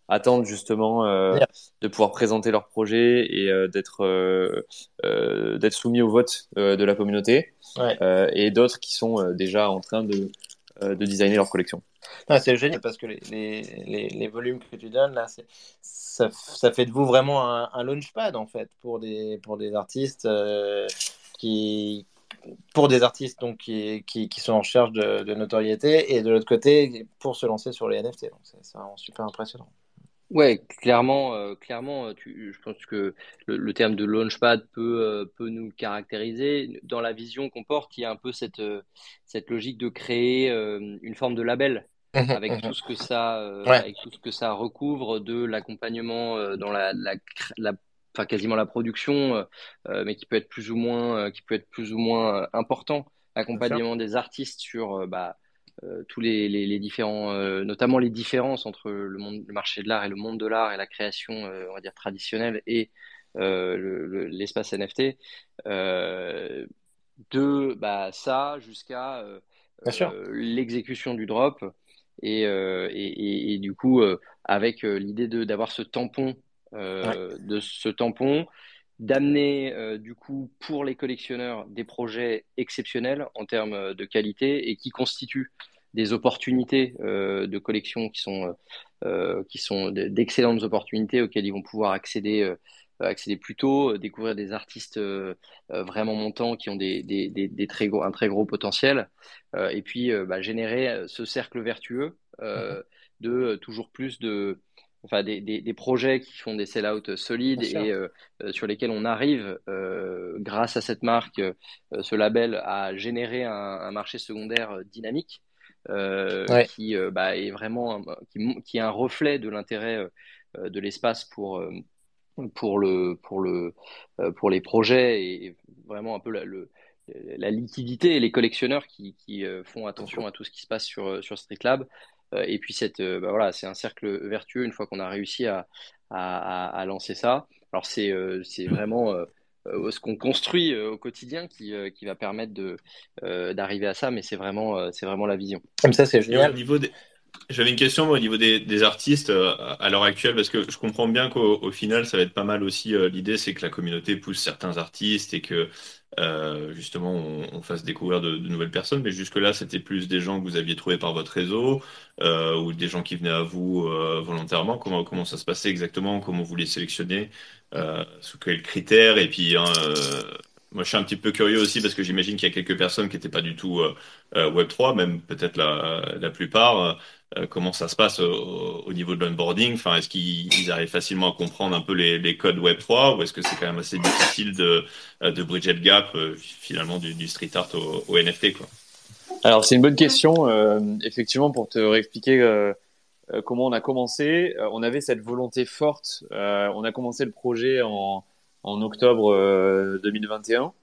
attendent justement de pouvoir présenter leur projet et d'être d'être soumis au vote de la communauté et d'autres qui sont déjà en train de de designer leur collection. C'est génial parce que les, les, les, volumes que tu donnes là, ça, ça, fait de vous vraiment un, un, launchpad en fait pour des, pour des artistes euh, qui pour des artistes donc qui, qui, qui sont en recherche de, de, notoriété et de l'autre côté pour se lancer sur les NFT. Donc c'est super impressionnant. Ouais, clairement, euh, clairement, euh, tu, je pense que le, le, terme de launchpad peut, euh, peut nous caractériser. Dans la vision qu'on porte, il y a un peu cette, cette logique de créer une forme de label mmh avec mmh tout ce que ça, avec tout ce que ça recouvre de l'accompagnement dans la, la, la, enfin quasiment la production, mais qui peut être plus ou moins, qui peut être plus ou moins important. Accompagnement des artistes sur, bah, euh, tous les, les, les différents, euh, notamment les différences entre le, monde, le marché de l'art et le monde de l'art et la création, euh, on va dire traditionnelle et l'espace NFT, de bah, ça jusqu'à l'exécution du drop et, et, et, du coup avec l'idée d'avoir ce tampon, de ce tampon d'amener du coup pour les collectionneurs des projets exceptionnels en termes de qualité et qui constituent des opportunités euh, de collection qui sont, euh, qui sont d'excellentes opportunités auxquelles ils vont pouvoir accéder, euh, accéder plus tôt, découvrir des artistes vraiment montants qui ont des, des, des, très gros, un très gros potentiel, et puis bah, générer ce cercle vertueux mm-hmm. de toujours plus de, enfin des, des, des, projets qui font des sell-out solides et sur lesquels on arrive, grâce à cette marque, ce label, à générer un, un marché secondaire dynamique. Euh, qui euh, bah, est vraiment qui, qui, est un reflet de l'intérêt euh, de l'espace pour pour le pour le pour les projets et vraiment un peu la, le, la liquidité et les collectionneurs qui, qui font attention à tout ce qui se passe sur sur Street Lab et puis cette bah, voilà c'est un cercle vertueux une fois qu'on a réussi à, à, à, lancer ça alors c'est c'est vraiment euh, ce qu'on construit euh, au quotidien qui, euh, qui va permettre de, d'arriver à ça, mais c'est vraiment, c'est vraiment la vision. Comme ça, c'est génial. J'avais une question au niveau des, artistes à l'heure actuelle, parce que je comprends bien qu'au final, ça va être pas mal aussi. L'idée, c'est que la communauté pousse certains artistes et que euh, justement on, fasse découvrir de, nouvelles personnes. Mais jusque-là, c'était plus des gens que vous aviez trouvés par votre réseau euh, ou des gens qui venaient à vous euh, volontairement. Comment, ça se passait exactement? Comment vous les sélectionnez Sous quels critères? Et puis, hein, moi, je suis un petit peu curieux aussi parce que j'imagine qu'il y a quelques personnes qui n'étaient pas du tout Web3, même peut-être la plupart. Euh, comment ça se passe au, niveau de l'onboarding enfin, Est-ce qu'ils arrivent facilement à comprendre un peu les, codes Web3 ou est-ce que c'est quand même assez difficile de, euh, de bridger le gap euh, finalement du, street art au, NFT Alors c'est une bonne question. effectivement, pour te réexpliquer comment on a commencé, on avait cette volonté forte. on a commencé le projet en octobre 2021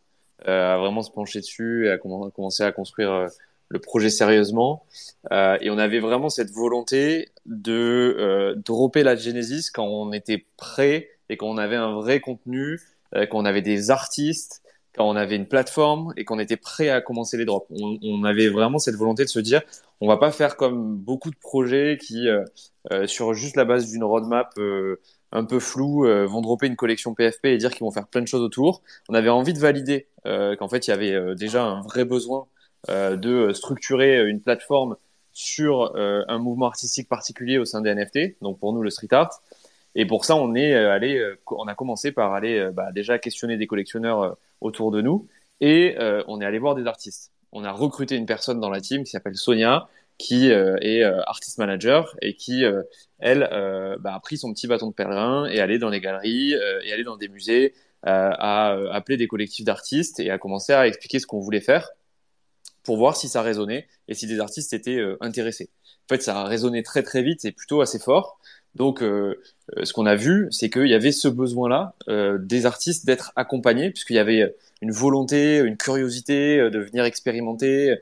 à vraiment se pencher dessus et à commencer à construire le projet sérieusement. Euh, et on avait vraiment cette volonté de euh, dropper la Genesis quand on était prêt et quand on avait un vrai contenu, euh, quand on avait des artistes, quand on avait une plateforme et qu'on était prêt à commencer les drops. On, on, avait vraiment cette volonté de se dire, on va pas faire comme beaucoup de projets qui, euh, euh, sur juste la base d'une roadmap un peu floue, vont dropper une collection PFP et dire qu'ils vont faire plein de choses autour. On avait envie de valider qu'en fait, il y avait déjà un vrai besoin euh, de structurer une plateforme sur euh, un mouvement artistique particulier au sein des NFT, donc pour nous le street art. Et pour ça, on est euh, allé, on a commencé par aller bah, déjà questionner des collectionneurs autour de nous et on est allé voir des artistes. On a recruté une personne dans la team qui s'appelle Sonia, qui est artist manager et qui, elle, bah, a pris son petit bâton de pèlerin et allé dans les galeries et allé dans des musées, à appeler des collectifs d'artistes et à commencer à expliquer ce qu'on voulait faire pour voir si ça résonnait et si des artistes étaient euh, intéressés. En fait, ça a résonné très très vite et plutôt assez fort. Donc, euh, euh, ce qu'on a vu, c'est qu'il y avait ce besoin-là des artistes d'être accompagnés, puisqu'il y avait une volonté, une curiosité de venir expérimenter,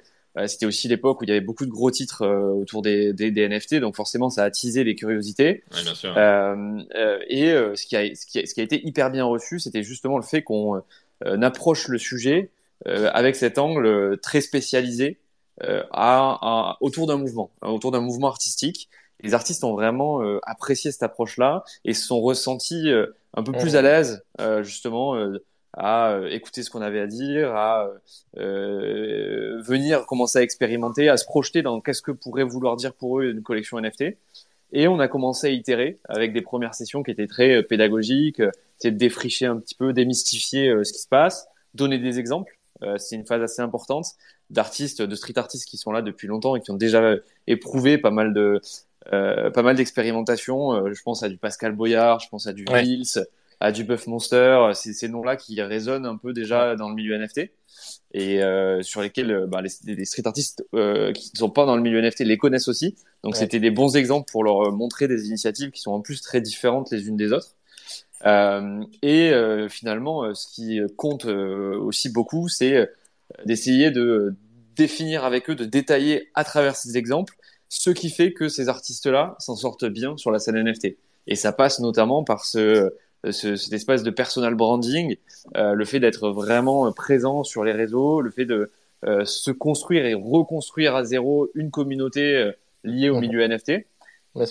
c'était aussi l'époque où il y avait beaucoup de gros titres autour des, des, des, NFT, donc forcément ça a attisé les curiosités. bien sûr. et ce qui, a, ce, qui a, ce qui a été hyper bien reçu, c'était justement le fait qu'on approche le sujet avec cet angle très spécialisé à, autour d'un mouvement, hein, autour d'un mouvement artistique les artistes ont vraiment euh, apprécié cette approche-là et se sont ressentis euh, un peu plus à l'aise, euh, justement, à écouter ce qu'on avait à dire, à venir commencer à expérimenter, à se projeter dans qu'est-ce que pourrait vouloir dire pour eux une collection NFT. Et on a commencé à itérer avec des premières sessions qui étaient très pédagogiques, c'est de défricher un petit peu, démystifier ce qui se passe, donner des exemples. C'est une phase assez importante d'artistes, de street artistes qui sont là depuis longtemps et qui ont déjà éprouvé pas mal de, euh, pas mal d'expérimentations. Euh, je pense à du Pascal Boyard, je pense à du ouais. à du Buff Monster. C'est ces noms-là qui résonnent un peu déjà dans le milieu NFT et euh, sur lesquels bah, les, les, street artistes euh, qui ne sont pas dans le milieu NFT les connaissent aussi. Donc ouais. c'était des bons exemples pour leur montrer des initiatives qui sont en plus très différentes les unes des autres. Euh, et finalement, ce qui compte aussi beaucoup, c'est d'essayer de définir avec eux, de détailler à travers ces exemples ce qui fait que ces artistes-là s'en sortent bien sur la scène NFT. Et ça passe notamment par ce, ce cet espace de personal branding, euh, le fait d'être vraiment présent sur les réseaux, le fait de euh, se construire et reconstruire à zéro une communauté euh, liée au milieu NFT.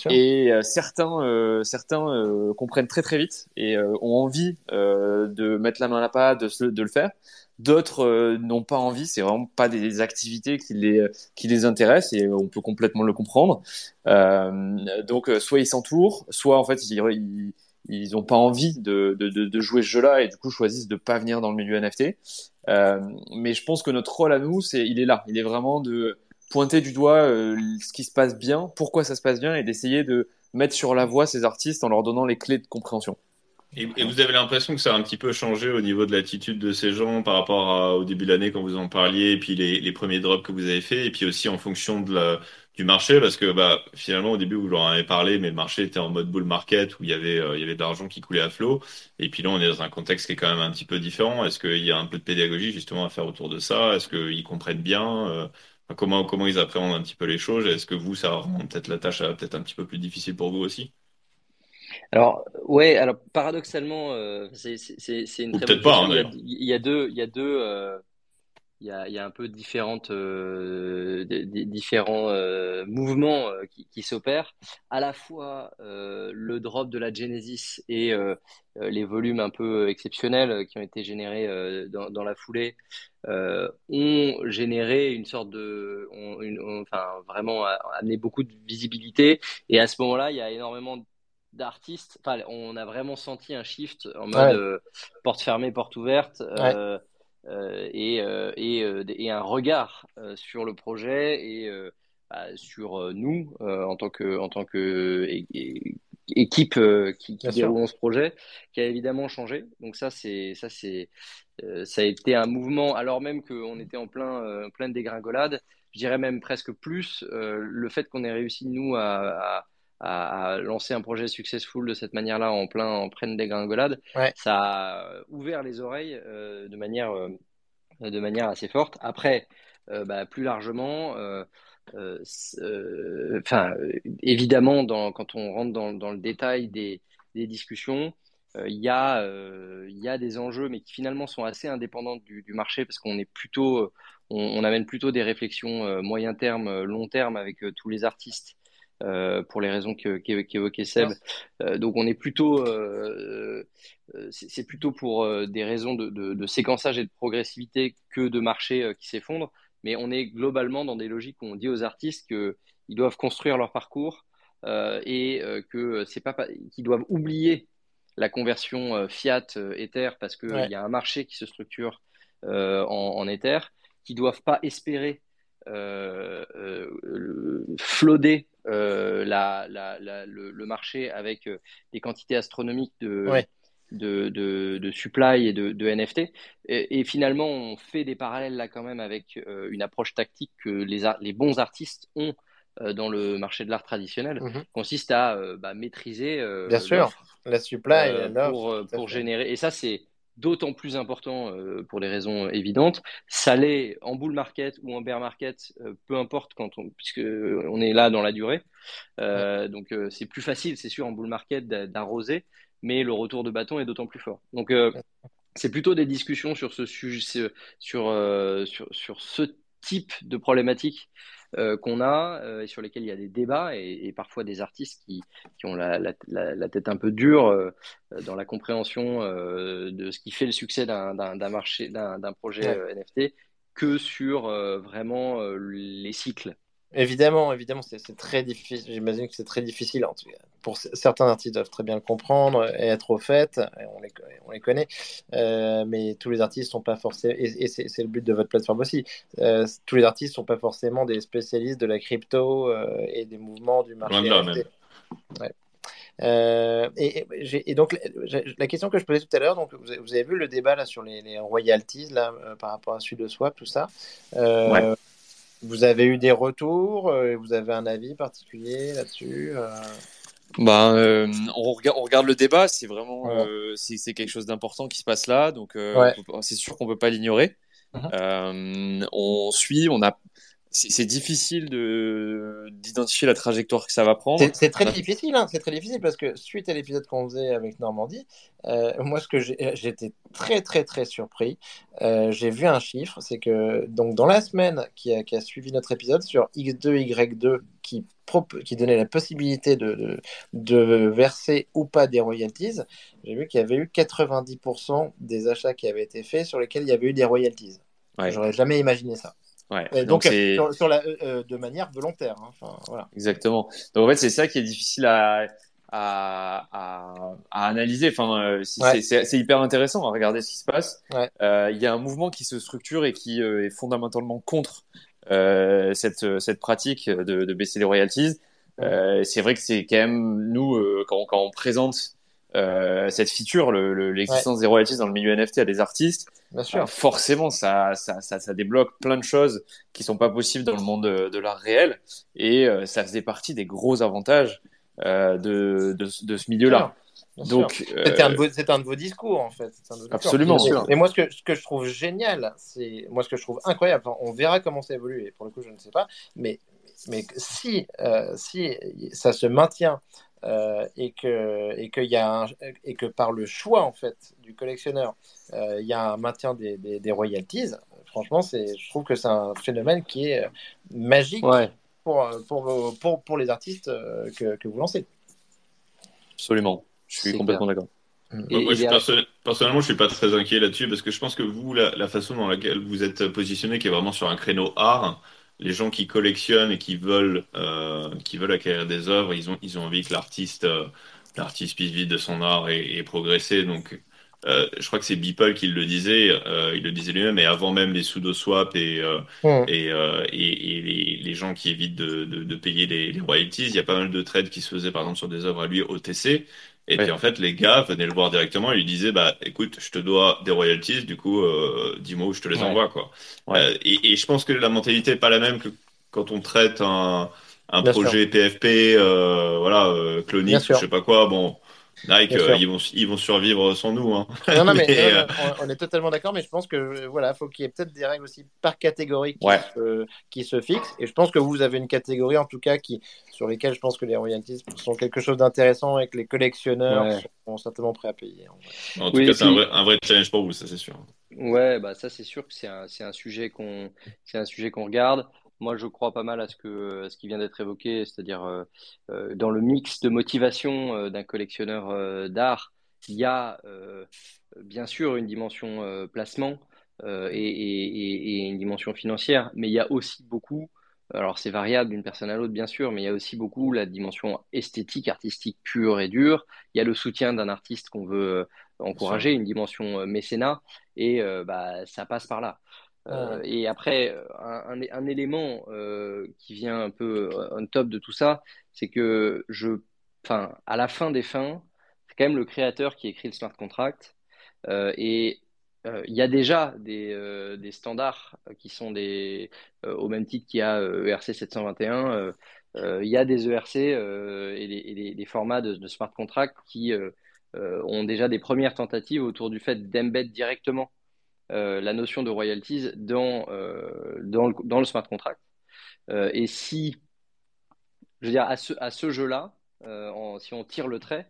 Et euh, certains, euh, certains euh, comprennent très très vite et ont envie de mettre la main à la pâte, de, de le faire. D'autres euh, n'ont pas envie, c'est vraiment pas des activités qui les qui les intéressent et on peut complètement le comprendre. Euh, donc euh, soit ils s'entourent, soit en fait ils ils, ont pas envie de, de, de, jouer ce jeu-là et du coup choisissent de pas venir dans le milieu NFT. Euh, mais je pense que notre rôle à nous, c'est il est là, il est vraiment de pointer du doigt euh, ce qui se passe bien, pourquoi ça se passe bien et d'essayer de mettre sur la voie ces artistes en leur donnant les clés de compréhension. Et, vous avez l'impression que ça a un petit peu changé au niveau de l'attitude de ces gens par rapport au début de l'année quand vous en parliez, et puis les, premiers drops que vous avez fait, et puis aussi en fonction du marché, parce que bah, finalement au début vous en avez parlé, mais le marché était en mode bull market où il y avait, euh, il y avait de l'argent qui coulait à flot, et puis là on est dans un contexte qui est quand même un petit peu différent. Est-ce qu'il y a un peu de pédagogie justement à faire autour de ça? Est-ce qu'ils comprennent bien? Euh, comment, comment ils appréhendent un petit peu les choses? Est-ce que vous, ça rend peut-être la tâche peut-être un petit peu plus difficile pour vous aussi? Alors, ouais, alors paradoxalement, euh, c'est une Ou très bonne pas, question. Hein, il, y a, il, y a, deux, il y a deux, euh, il, y a, il y a un peu différentes, euh, différents euh, mouvements euh, qui, qui s'opèrent. À la fois le drop de la Genesis et les volumes un peu exceptionnels qui ont été générés dans, dans, la foulée ont généré une sorte de, ont, une, ont, enfin vraiment amené beaucoup de visibilité. Et à ce moment-là, il y a énormément d'artistes. Enfin, on a vraiment senti un shift en mode ouais. euh, porte fermée, porte ouverte, euh, et, et, et, un regard sur le projet et bah, sur nous en tant que en tant que équipe qui, qui déroule ce projet, qui a évidemment changé. Donc ça, c'est ça, c'est ça a été un mouvement, alors même qu'on était en plein pleine dégringolade. Je dirais même presque plus le fait qu'on ait réussi nous à, à à, à, lancer un projet successful de cette manière-là en plein en pleine dégringolade, ouais. ça a ouvert les oreilles euh, de manière euh, de manière assez forte. Après, euh, bah, plus largement, enfin évidemment, dans, quand on rentre dans, dans le détail des, des discussions, il y a il y a des enjeux, mais qui finalement sont assez indépendants du, du marché parce qu'on est plutôt on, on, amène plutôt des réflexions moyen terme, long terme avec tous les artistes euh, pour les raisons qu'évoquait Seb. Euh, donc on est plutôt, euh, c'est plutôt pour des raisons de, de, de, séquençage et de progressivité que de marché qui s'effondre. Mais on est globalement dans des logiques où on dit aux artistes qu'ils doivent construire leur parcours et que c'est pas qu'ils doivent oublier la conversion fiat Ether parce qu'il ouais. y a un marché qui se structure en, en Ether, qui doivent pas espérer floder euh, la, la, la, le, le, marché avec des quantités astronomiques de, ouais. de, de, de, supply et de, de NFT. Et, et, finalement, on fait des parallèles là quand même avec euh, une approche tactique que les, les bons artistes ont euh, dans le marché de l'art traditionnel, -hmm. consiste à bah, maîtriser Bien sûr, la supply pour, pour générer. Et ça, c'est d'autant plus important pour des raisons évidentes. Ça l'est en bull market ou en bear market, peu importe quand on, puisque on est là dans la durée. Donc c'est plus facile, c'est sûr, en bull market d'arroser, mais le retour de bâton est d'autant plus fort. Donc c'est plutôt des discussions sur ce sujet, sur, sur, sur ce type de problématique euh, qu'on a euh, et sur lesquels il y a des débats et, parfois des artistes qui, qui ont la, la, tête un peu dure euh, dans la compréhension de ce qui fait le succès d'un marché, d'un projet NFT que sur vraiment les cycles. Évidemment, évidemment, c'est très difficile. J'imagine que c'est très difficile. En tout cas, pour certains artistes doivent très bien le comprendre et être au fait. on, les, on les connaît, euh, mais tous les artistes sont pas forcément. Et, c'est le but de votre plateforme aussi. Euh, tous les artistes sont pas forcément des spécialistes de la crypto euh, et des mouvements du marché. et, donc la question que je posais tout à l'heure, donc vous avez, vu le débat là sur les, royalties là par rapport à celui de Swap, tout ça. Ouais. Vous avez eu des retours euh, Vous avez un avis particulier là-dessus euh? euh, on, regarde, on, regarde, le débat, c'est vraiment c'est quelque chose d'important qui se passe là, donc c'est sûr qu'on peut pas l'ignorer. Uh-huh. on suit, on a c'est difficile de d'identifier la trajectoire que ça va prendre. C'est très difficile, hein, c'est très difficile parce que suite à l'épisode qu'on faisait avec Normandie, euh, moi ce que j'étais très très très surpris, euh, j'ai vu un chiffre, c'est que donc dans la semaine qui a, qui a, suivi notre épisode sur X2 Y2 qui qui donnait la possibilité de, de, de verser ou pas des royalties, j'ai vu qu'il y avait eu 90% des achats qui avaient été faits sur lesquels il y avait eu des royalties. Ouais. J'aurais jamais imaginé ça. Ouais, donc, sur, la, euh, euh, de manière volontaire. Hein, enfin, voilà. Exactement. Donc en fait, c'est ça qui est difficile à, à, à, à analyser. Enfin, euh, c'est hyper intéressant à regarder ce qui se passe. Il y a un mouvement qui se structure et qui est fondamentalement contre cette, cette pratique de, de baisser les royalties. c'est vrai que c'est quand même nous quand, quand on présente euh, cette feature, l'existence des royalties dans le milieu NFT à des artistes, Bien sûr. forcément, ça, ça, ça, ça, débloque plein de choses qui sont pas possibles dans le monde de, l'art réel. Et euh, ça faisait partie des gros avantages euh, de, de, de, ce milieu-là. Donc, c'est un, un, de vos discours en fait. absolument. Et moi, ce que, ce que je trouve génial, c'est moi ce que je trouve incroyable. on verra comment ça évolue. Et pour le coup, je ne sais pas. Mais mais si, si ça se maintient euh, et que et que y a et que par le choix en fait du collectionneur euh, il y a un maintien des, des, royalties franchement c'est je trouve que c'est un phénomène qui est euh, magique pour, pour, pour, pour, les artistes que, que vous lancez. Absolument. Je suis complètement d'accord. Moi, je personnellement, je suis pas très inquiet là-dessus parce que je pense que vous, la, la, façon dans laquelle vous êtes positionné, qui est vraiment sur un créneau art, les gens qui collectionnent et qui veulent, euh, qui veulent acquérir des œuvres, ils ont, ils ont envie que l'artiste, euh, l'artiste puisse vivre de son art et, progresser. Donc, euh, je crois que c'est Beeple qui le disait, il le disait lui-même, et avant même les pseudo-swaps et, et, et, les, les, gens qui évitent de, de, de payer les, les, royalties, il y a pas mal de trades qui se faisaient par exemple sur des œuvres à lui OTC, et puis en fait, les gars venaient le voir directement et lui disaient bah écoute, je te dois des royalties, du coup, euh, dis-moi où je te les envoie quoi. Euh, et, et, je pense que la mentalité est pas la même que quand on traite un, un projet PFP, euh, voilà, euh, clonique, je sais pas quoi. Bon, Nike, euh, ils, vont, ils vont survivre sans nous. Hein. Non, non, mais, euh, on, est totalement d'accord, mais je pense que voilà, faut qu'il y ait peut-être des règles aussi par catégorie qui, se, qui, se, fixent. Et je pense que vous avez une catégorie en tout cas qui, sur lesquelles je pense que les royalties sont quelque chose d'intéressant et que les collectionneurs sont certainement prêts à payer. En, tout cas, c'est un, un, vrai challenge pour vous, ça c'est sûr. Ouais, bah ça c'est sûr que c'est un, un, sujet qu'on qu'on regarde. Moi, je crois pas mal à ce, que, ce qui vient d'être évoqué, c'est-à-dire euh, euh, dans le mix de motivation euh, d'un collectionneur d'art, il y a bien sûr une dimension placement et, une dimension financière, mais il y a aussi beaucoup, alors c'est variable d'une personne à l'autre bien sûr, mais il y a aussi beaucoup la dimension esthétique, artistique pure et dure. Il y a le soutien d'un artiste qu'on veut encourager, une dimension mécénat, et bah, ça passe par là. Euh, et après, un, un, élément euh, qui vient un peu on top de tout ça, c'est que je, enfin, à la fin des fins, c'est quand même le créateur qui écrit le smart contract. Euh, et il y a déjà des, standards qui sont des, au même titre qu'il y a ERC 721. il y a des ERC et, des, et des, formats de, de, smart contract qui ont déjà des premières tentatives autour du fait d'embed directement la notion de royalties dans, dans, le, dans le smart contract. et si, je veux dire, à ce, à ce jeu-là, si on tire le trait,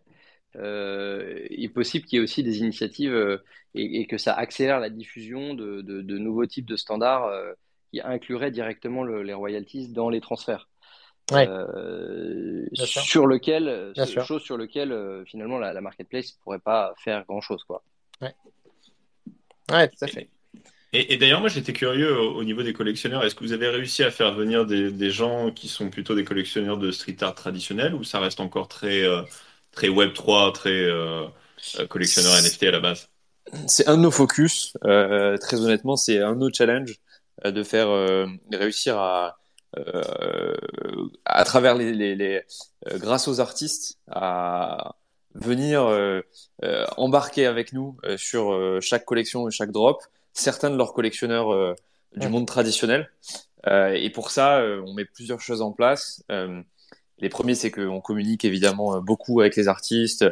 euh, il est possible qu'il y ait aussi des initiatives euh, et, que ça accélère la diffusion de, nouveaux types de standards euh, qui incluraient directement les royalties dans les transferts. sur lequel, chose sur lequel finalement la, marketplace ne pourrait pas faire grand chose. Quoi. Ouais. Ouais, tout à fait. Et, d'ailleurs, moi j'étais curieux au, niveau des collectionneurs. Est-ce que vous avez réussi à faire venir des, gens qui sont plutôt des collectionneurs de street art traditionnels ou ça reste encore très très Web3, très euh, euh, collectionneur NFT à la base? C'est un de nos focus. Euh, très honnêtement, c'est un de nos challenges de faire réussir à, à travers les, les, grâce aux artistes, à venir embarquer avec nous sur chaque collection et chaque drop certains de leurs collectionneurs du monde traditionnel. et pour ça, on met plusieurs choses en place. Les premiers, c'est qu'on communique évidemment euh, beaucoup avec les artistes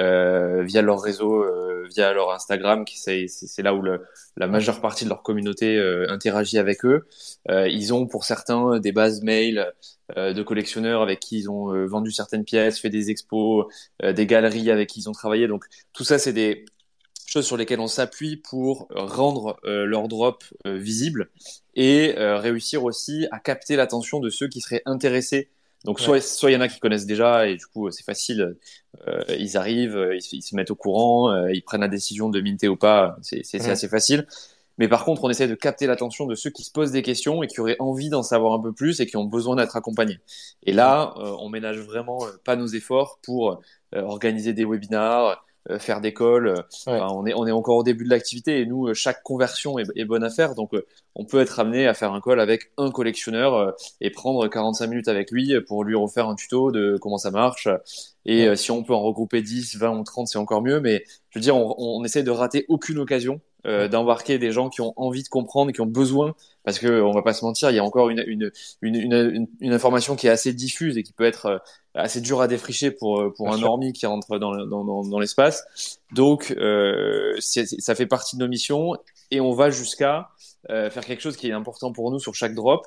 euh, via leur réseau, euh, via leur Instagram, qui c'est là où le, la majeure partie de leur communauté euh, interagit avec eux. Euh, ils ont pour certains des bases mail de collectionneurs avec qui ils ont vendu certaines pièces, fait des expos, des galeries avec qui ils ont travaillé. Donc tout ça, c'est des choses sur lesquelles on s'appuie pour rendre leur drop visible et réussir aussi à capter l'attention de ceux qui seraient intéressés donc soit soit il y en a qui connaissent déjà et du coup c'est facile, euh, ils arrivent, euh, ils, se mettent au courant, euh, ils prennent la décision de minter ou pas, c'est assez facile. Mais par contre, on essaie de capter l'attention de ceux qui se posent des questions et qui auraient envie d'en savoir un peu plus et qui ont besoin d'être accompagnés. Et là, on ménage vraiment pas nos efforts pour organiser des webinars, euh, faire des calls. Euh, on, est, on est encore au début de l'activité et nous, euh, chaque conversion est, bonne à faire. Donc, on peut être amené à faire un call avec un collectionneur et prendre 45 minutes avec lui pour lui refaire un tuto de comment ça marche. Et si on peut en regrouper 10, 20 ou 30, c'est encore mieux. Mais je veux dire, on, on essaie de rater aucune occasion euh, d'embarquer des gens qui ont envie de comprendre, qui ont besoin, parce que on va pas se mentir, il y a encore une, une, une, une, une information qui est assez diffuse et qui peut être euh, assez dure à défricher pour, euh, pour un normie qui rentre dans, dans, dans, dans l'espace. Donc, euh, ça fait partie de nos missions et on va jusqu'à euh, faire quelque chose qui est important pour nous sur chaque drop.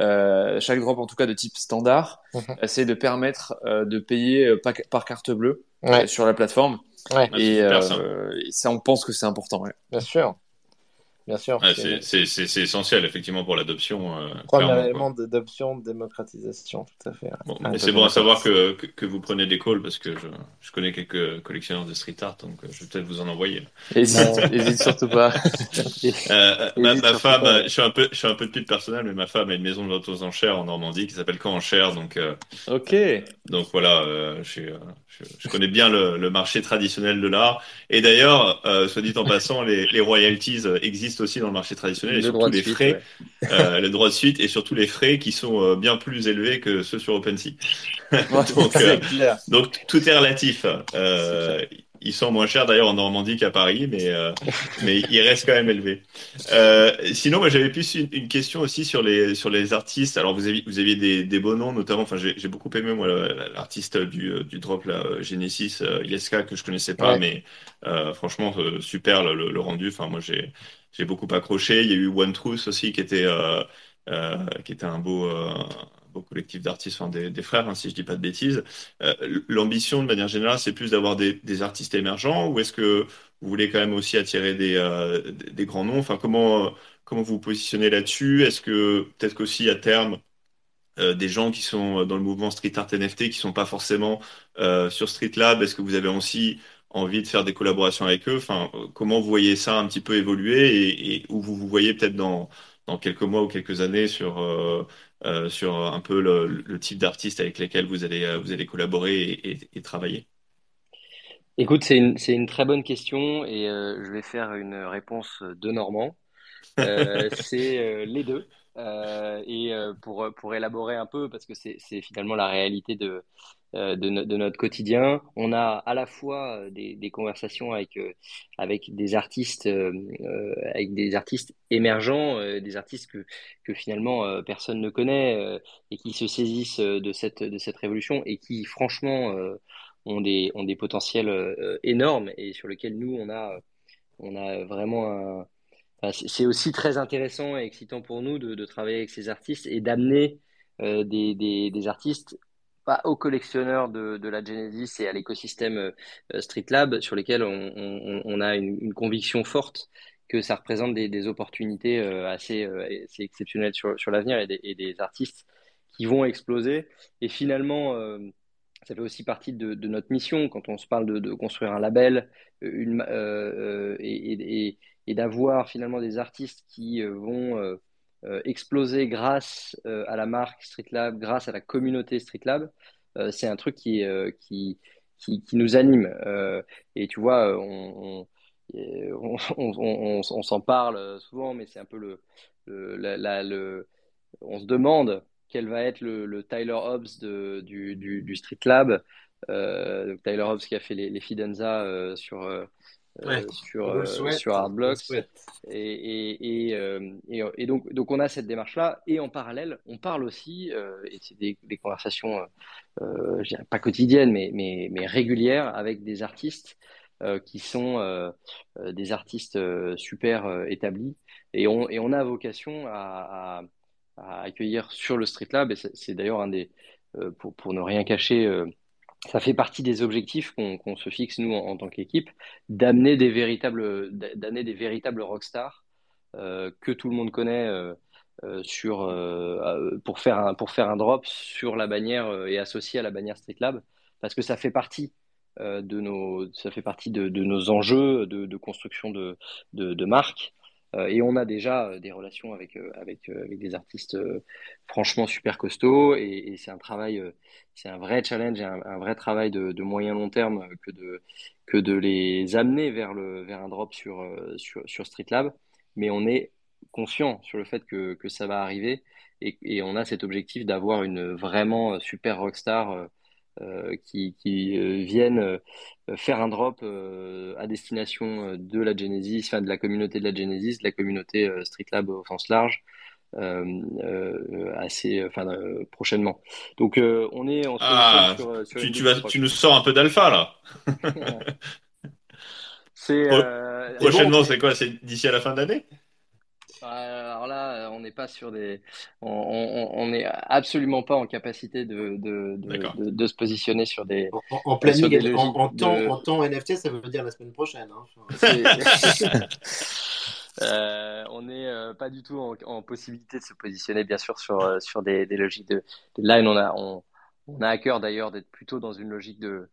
Euh, chaque drop, en tout cas de type standard, mhm. c'est de permettre de payer par, par carte bleue sur la plateforme. Ouais. Et, euh, ça, on pense que c'est important. Ouais. Bien sûr. Bien sûr. c'est essentiel, effectivement, pour l'adoption. Euh, Premier élément d'adoption, de démocratisation, tout à fait. Bon, c'est bon à savoir que, que, vous prenez des calls parce que je, je, connais quelques collectionneurs de street art, donc euh, je vais peut-être vous en envoyer. N'hésite surtout pas. euh, ma, ma femme, je suis, un peu, je suis un peu de pute personnel, mais ma femme a une maison de vente aux enchères en Normandie qui s'appelle Quand Enchères. Donc, euh, ok. Donc voilà, euh, je, suis, je, je, connais bien le, le marché traditionnel de l'art. Et d'ailleurs, soit dit en passant, les, les royalties existent aussi dans le marché traditionnel, et surtout les frais, euh, le droit de suite et surtout les frais qui sont euh, bien plus élevés que ceux sur OpenSea. donc, euh, donc, tout est relatif. Euh, ils sont moins chers d'ailleurs en Normandie qu'à Paris, mais euh, mais ils restent quand même élevés. Euh, sinon, moi j'avais plus une, une, question aussi sur les sur les artistes. Alors vous aviez vous aviez des, des beaux noms, notamment. Enfin, j'ai beaucoup aimé moi l'artiste du du drop là, Genesis euh, Ieska que je connaissais pas, mais euh, franchement super le, le, rendu. Enfin, moi j'ai j'ai beaucoup accroché. Il y a eu One Truth aussi qui était qui était un beau au collectif d'artistes, enfin des, frères, hein, si je dis pas de bêtises. Euh, l'ambition, de manière générale, c'est plus d'avoir des, artistes émergents ou est-ce que vous voulez quand même aussi attirer des, euh, des grands noms? Enfin, comment, comment vous vous positionnez là-dessus? Est-ce que peut-être qu'aussi à terme, euh, des gens qui sont dans le mouvement street art NFT, qui sont pas forcément sur Street Lab, est-ce que vous avez aussi envie de faire des collaborations avec eux? Enfin, comment vous voyez ça un petit peu évoluer et, et où vous vous voyez peut-être dans, dans quelques mois ou quelques années sur euh, sur un peu le, type d'artistes avec lesquels vous allez, euh, vous allez collaborer et, travailler Écoute, c'est une, une, très bonne question et euh, je vais faire une réponse de Normand. c'est les deux. et pour, pour élaborer un peu, parce que c'est finalement la réalité de, euh, de, notre quotidien. On a à la fois euh, des, conversations avec, euh, avec des artistes, avec des artistes émergents, des artistes que, que finalement personne ne connaît et qui se saisissent de cette, de cette révolution et qui franchement ont des, ont des potentiels énormes et sur lesquels nous, on a, on a vraiment c'est aussi très intéressant et excitant pour nous de, travailler avec ces artistes et d'amener des, des, artistes pas aux collectionneurs de, la Genesis et à l'écosystème Street Lab sur lesquels on, a une, conviction forte que ça représente des, opportunités assez, assez, exceptionnelles sur, l'avenir et, des artistes qui vont exploser. Et finalement, ça fait aussi partie de, notre mission quand on se parle de, construire un label euh, et d'avoir finalement des artistes qui vont euh, exploser grâce à la marque Streetlab, grâce à la communauté Streetlab. c'est un truc qui, qui, qui, nous anime. et tu vois, on, on, on, s'en parle souvent, mais c'est un peu le, le, le, on se demande quel va être le, le Tyler Hobbs de, du, du, Street Lab. Euh, Tyler Hobbs qui a fait les, les Fidenza euh, sur, euh, ouais, sur, euh, sur Hardblocks. Et, et, et, euh, et, et, donc, donc, on a cette démarche-là. Et en parallèle, on parle aussi, et c'est des, des, conversations, je dirais pas quotidiennes, mais, mais, mais régulières avec des artistes. qui sont des artistes super établis et on, et on a vocation à, à à accueillir sur le Street Lab. Et c'est d'ailleurs un des, euh, pour, pour, ne rien cacher, euh, ça fait partie des objectifs qu'on qu se fixe nous en, tant qu'équipe, d'amener des véritables, d'amener des véritables rockstars euh, que tout le monde connaît euh, euh sur pour faire un pour faire un drop sur la bannière et associé à la bannière Street Lab, parce que ça fait partie de nos ça fait partie de, nos enjeux de, construction de, de, de marque et on a déjà euh, des relations avec, euh, avec, avec des artistes franchement super costauds. Et, c'est un travail, c'est un vrai challenge, un, un vrai travail de, moyen long terme que de, que de les amener vers, le, vers un drop sur, sur, Street Lab. Mais on est conscient sur le fait que, que ça va arriver et, et on a cet objectif d'avoir une vraiment super rockstar euh, qui, qui euh, viennent euh, faire un drop à destination de la Genesis, enfin de la communauté de la Genesis, de la communauté Street Lab au sens large. Euh, assez enfin prochainement. Donc on est ah, sur, sur tu, tu, vas, tu nous sors un peu d'alpha là. C'est prochainement bon, c'est quoi c'est d'ici à la fin de l'année? Alors là, on n'est pas sur des, on n'est absolument pas en capacité de de, de, de, se positionner sur des. En, en planning, des en, en, temps, en temps NFT, ça veut dire la semaine prochaine. Hein. euh, on n'est euh, pas du tout en, possibilité de se positionner, bien sûr, sur euh, sur des, des logiques de, de line. On a on, on a à cœur d'ailleurs d'être plutôt dans une logique de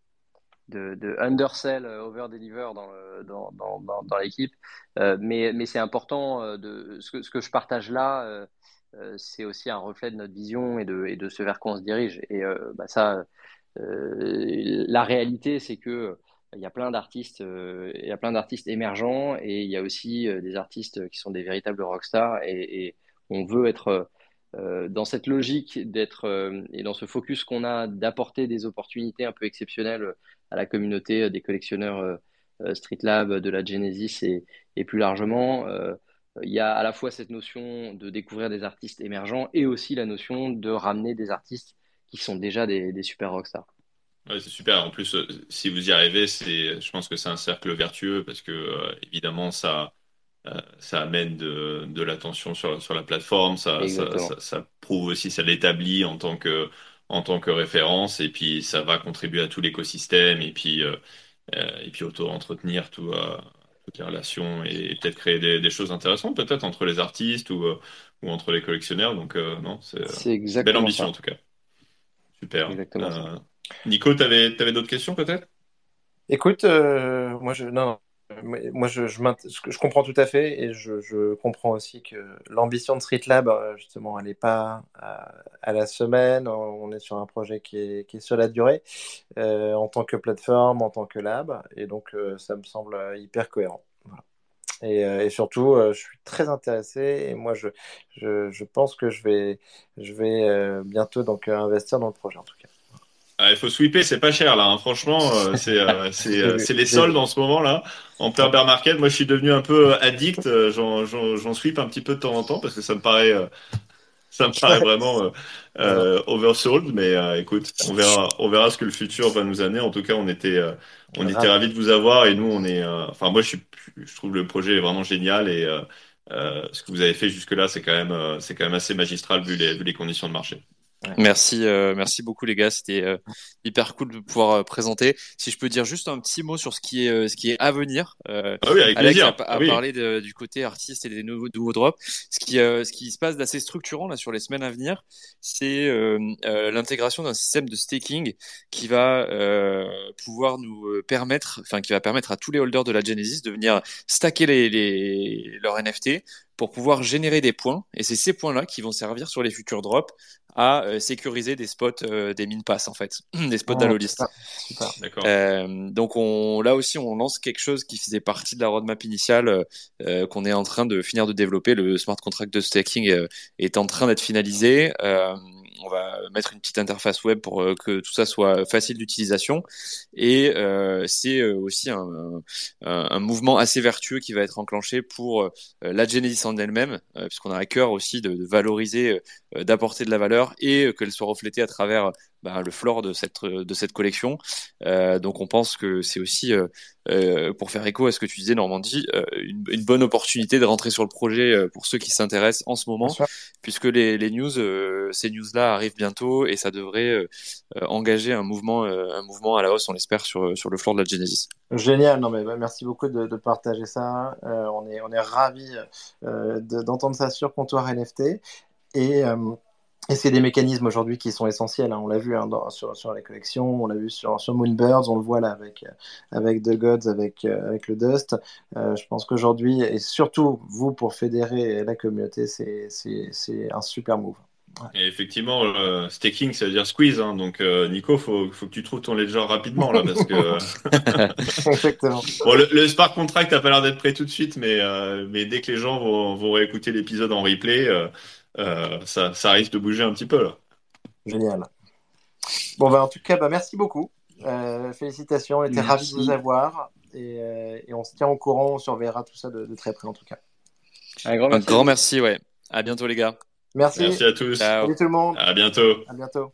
de, de undersell, euh, over deliver dans, dans, dans, l'équipe. Euh, mais mais c'est important euh, de ce que, ce que je partage là. C'est aussi un reflet de notre vision et de, et de ce vers quoi on se dirige. Et bah ça, la réalité, c'est que il y a plein d'artistes, il y a plein d'artistes émergents et il y a aussi des artistes qui sont des véritables rockstars et, et on veut être dans cette logique d'être et dans ce focus qu'on a d'apporter des opportunités un peu exceptionnelles à la communauté des collectionneurs euh, Street Lab, de la Genesis et, et plus largement, il y a à la fois cette notion de découvrir des artistes émergents et aussi la notion de ramener des artistes qui sont déjà des, des super rockstars. Ouais, c'est super. En plus, si vous y arrivez, c'est, je pense que c'est un cercle vertueux parce que évidemment, ça, euh, ça amène de, de l'attention sur, sur la plateforme, ça, ça, ça, ça, prouve aussi, ça l'établit en tant que en tant que référence et puis ça va contribuer à tout l'écosystème et puis euh, euh et puis auto-entretenir tout, euh, toutes les relations et, peut-être créer des, des, choses intéressantes peut-être entre les artistes ou, euh, ou entre les collectionneurs. Donc non c'est une belle ambition ça. en tout cas. Super. Nico tu avais, avais d'autres questions peut-être? Écoute, moi je non, moi, je, comprends tout à fait et je, comprends aussi que l'ambition de Street Lab, euh, justement, elle n'est pas à, à, la semaine. On est sur un projet qui est, sur la durée euh, en tant que plateforme, en tant que lab. Et donc, euh, ça me semble hyper cohérent. Et, surtout, je suis très intéressé et moi, je, pense que je vais, je vais bientôt donc, investir dans le projet en tout cas. Ah, il faut sweeper, c'est pas cher là. Hein. Franchement, euh, c'est euh, euh, les soldes en ce moment là. En plein bear market, moi je suis devenu un peu addict. J'en sweep un petit peu de temps en temps parce que ça me paraît ça me paraît vraiment oversold, mais écoute, on verra, on verra ce que le futur va nous amener. En tout cas, on était, on était ravis de vous avoir et nous, on est, enfin, moi, je suis, je trouve le projet vraiment génial et ce que vous avez fait jusque-là, c'est quand même, c'est quand même assez magistral vu les, vu les conditions de marché. Merci, euh, merci beaucoup les gars. C'était euh, hyper cool de pouvoir euh, présenter. Si je peux dire juste un petit mot sur ce qui est, ce qui est à venir. ah oui, avec Alex a, a parlé du côté artiste et des nouveaux, nouveaux drops. Ce qui, ce qui se passe d'assez structurant là sur les semaines à venir, c'est l'intégration d'un système de staking qui va pouvoir nous permettre, enfin qui va permettre à tous les holders de la Genesis de venir stacker les, les leurs NFT pour pouvoir générer des points. Et c'est ces points-là qui vont servir sur les futurs drops à euh, sécuriser des spots euh, des mines pass en fait, des spots oh, Euh, donc on, là aussi on lance quelque chose qui faisait partie de la roadmap initiale euh, qu'on est en train de finir de développer. Le smart contract de staking est en train d'être finalisé on va mettre une petite interface web pour euh, que tout ça soit facile d'utilisation. Et euh, c'est euh, aussi un, mouvement assez vertueux qui va être enclenché pour la Genesis en elle-même, puisqu'on a à cœur aussi de, de valoriser, d'apporter de la valeur et qu'elle soit reflétée à travers bah, le floor de cette de cette collection. Euh, donc on pense que c'est aussi euh, euh, pour faire écho à ce que tu disais Normandie, une, une, bonne opportunité de rentrer sur le projet pour ceux qui s'intéressent en ce moment, puisque les, les news, ces news là arrivent bientôt et ça devrait engager un mouvement un mouvement à la hausse, on l'espère sur sur le floor de la Genesis. Génial, non mais bah, merci beaucoup de, de partager ça. on est on est ravi d'entendre ça sur comptoir NFT et et c'est des mécanismes aujourd'hui qui sont essentiels. Hein. On l'a vu hein, dans, sur, sur, les collections, on l'a vu sur, sur Moonbirds, on le voit là avec, avec The Gods, avec, euh, avec le Dust. Euh, je pense qu'aujourd'hui, et surtout vous pour fédérer la communauté, c'est un super move. Et effectivement, euh, staking, ça veut dire squeeze. Hein. donc, euh, Nico, faut, faut que tu trouves ton ledger rapidement là, parce que. Exactement. bon, le, le, Spark Contract n'a pas l'air d'être prêt tout de suite, mais, euh, mais dès que les gens vont, vont réécouter l'épisode en replay, euh, ça, ça, risque de bouger un petit peu là. Génial. Bon, bah, en tout cas, bah, merci beaucoup. Euh, félicitations, on était ravis de vous avoir et, euh, et, on se tient au courant, on surveillera tout ça de, de très près en tout cas. Un grand merci. Un grand merci, ouais. À bientôt les gars. Merci. Merci à tous. Salut tout le monde. À bientôt. À bientôt.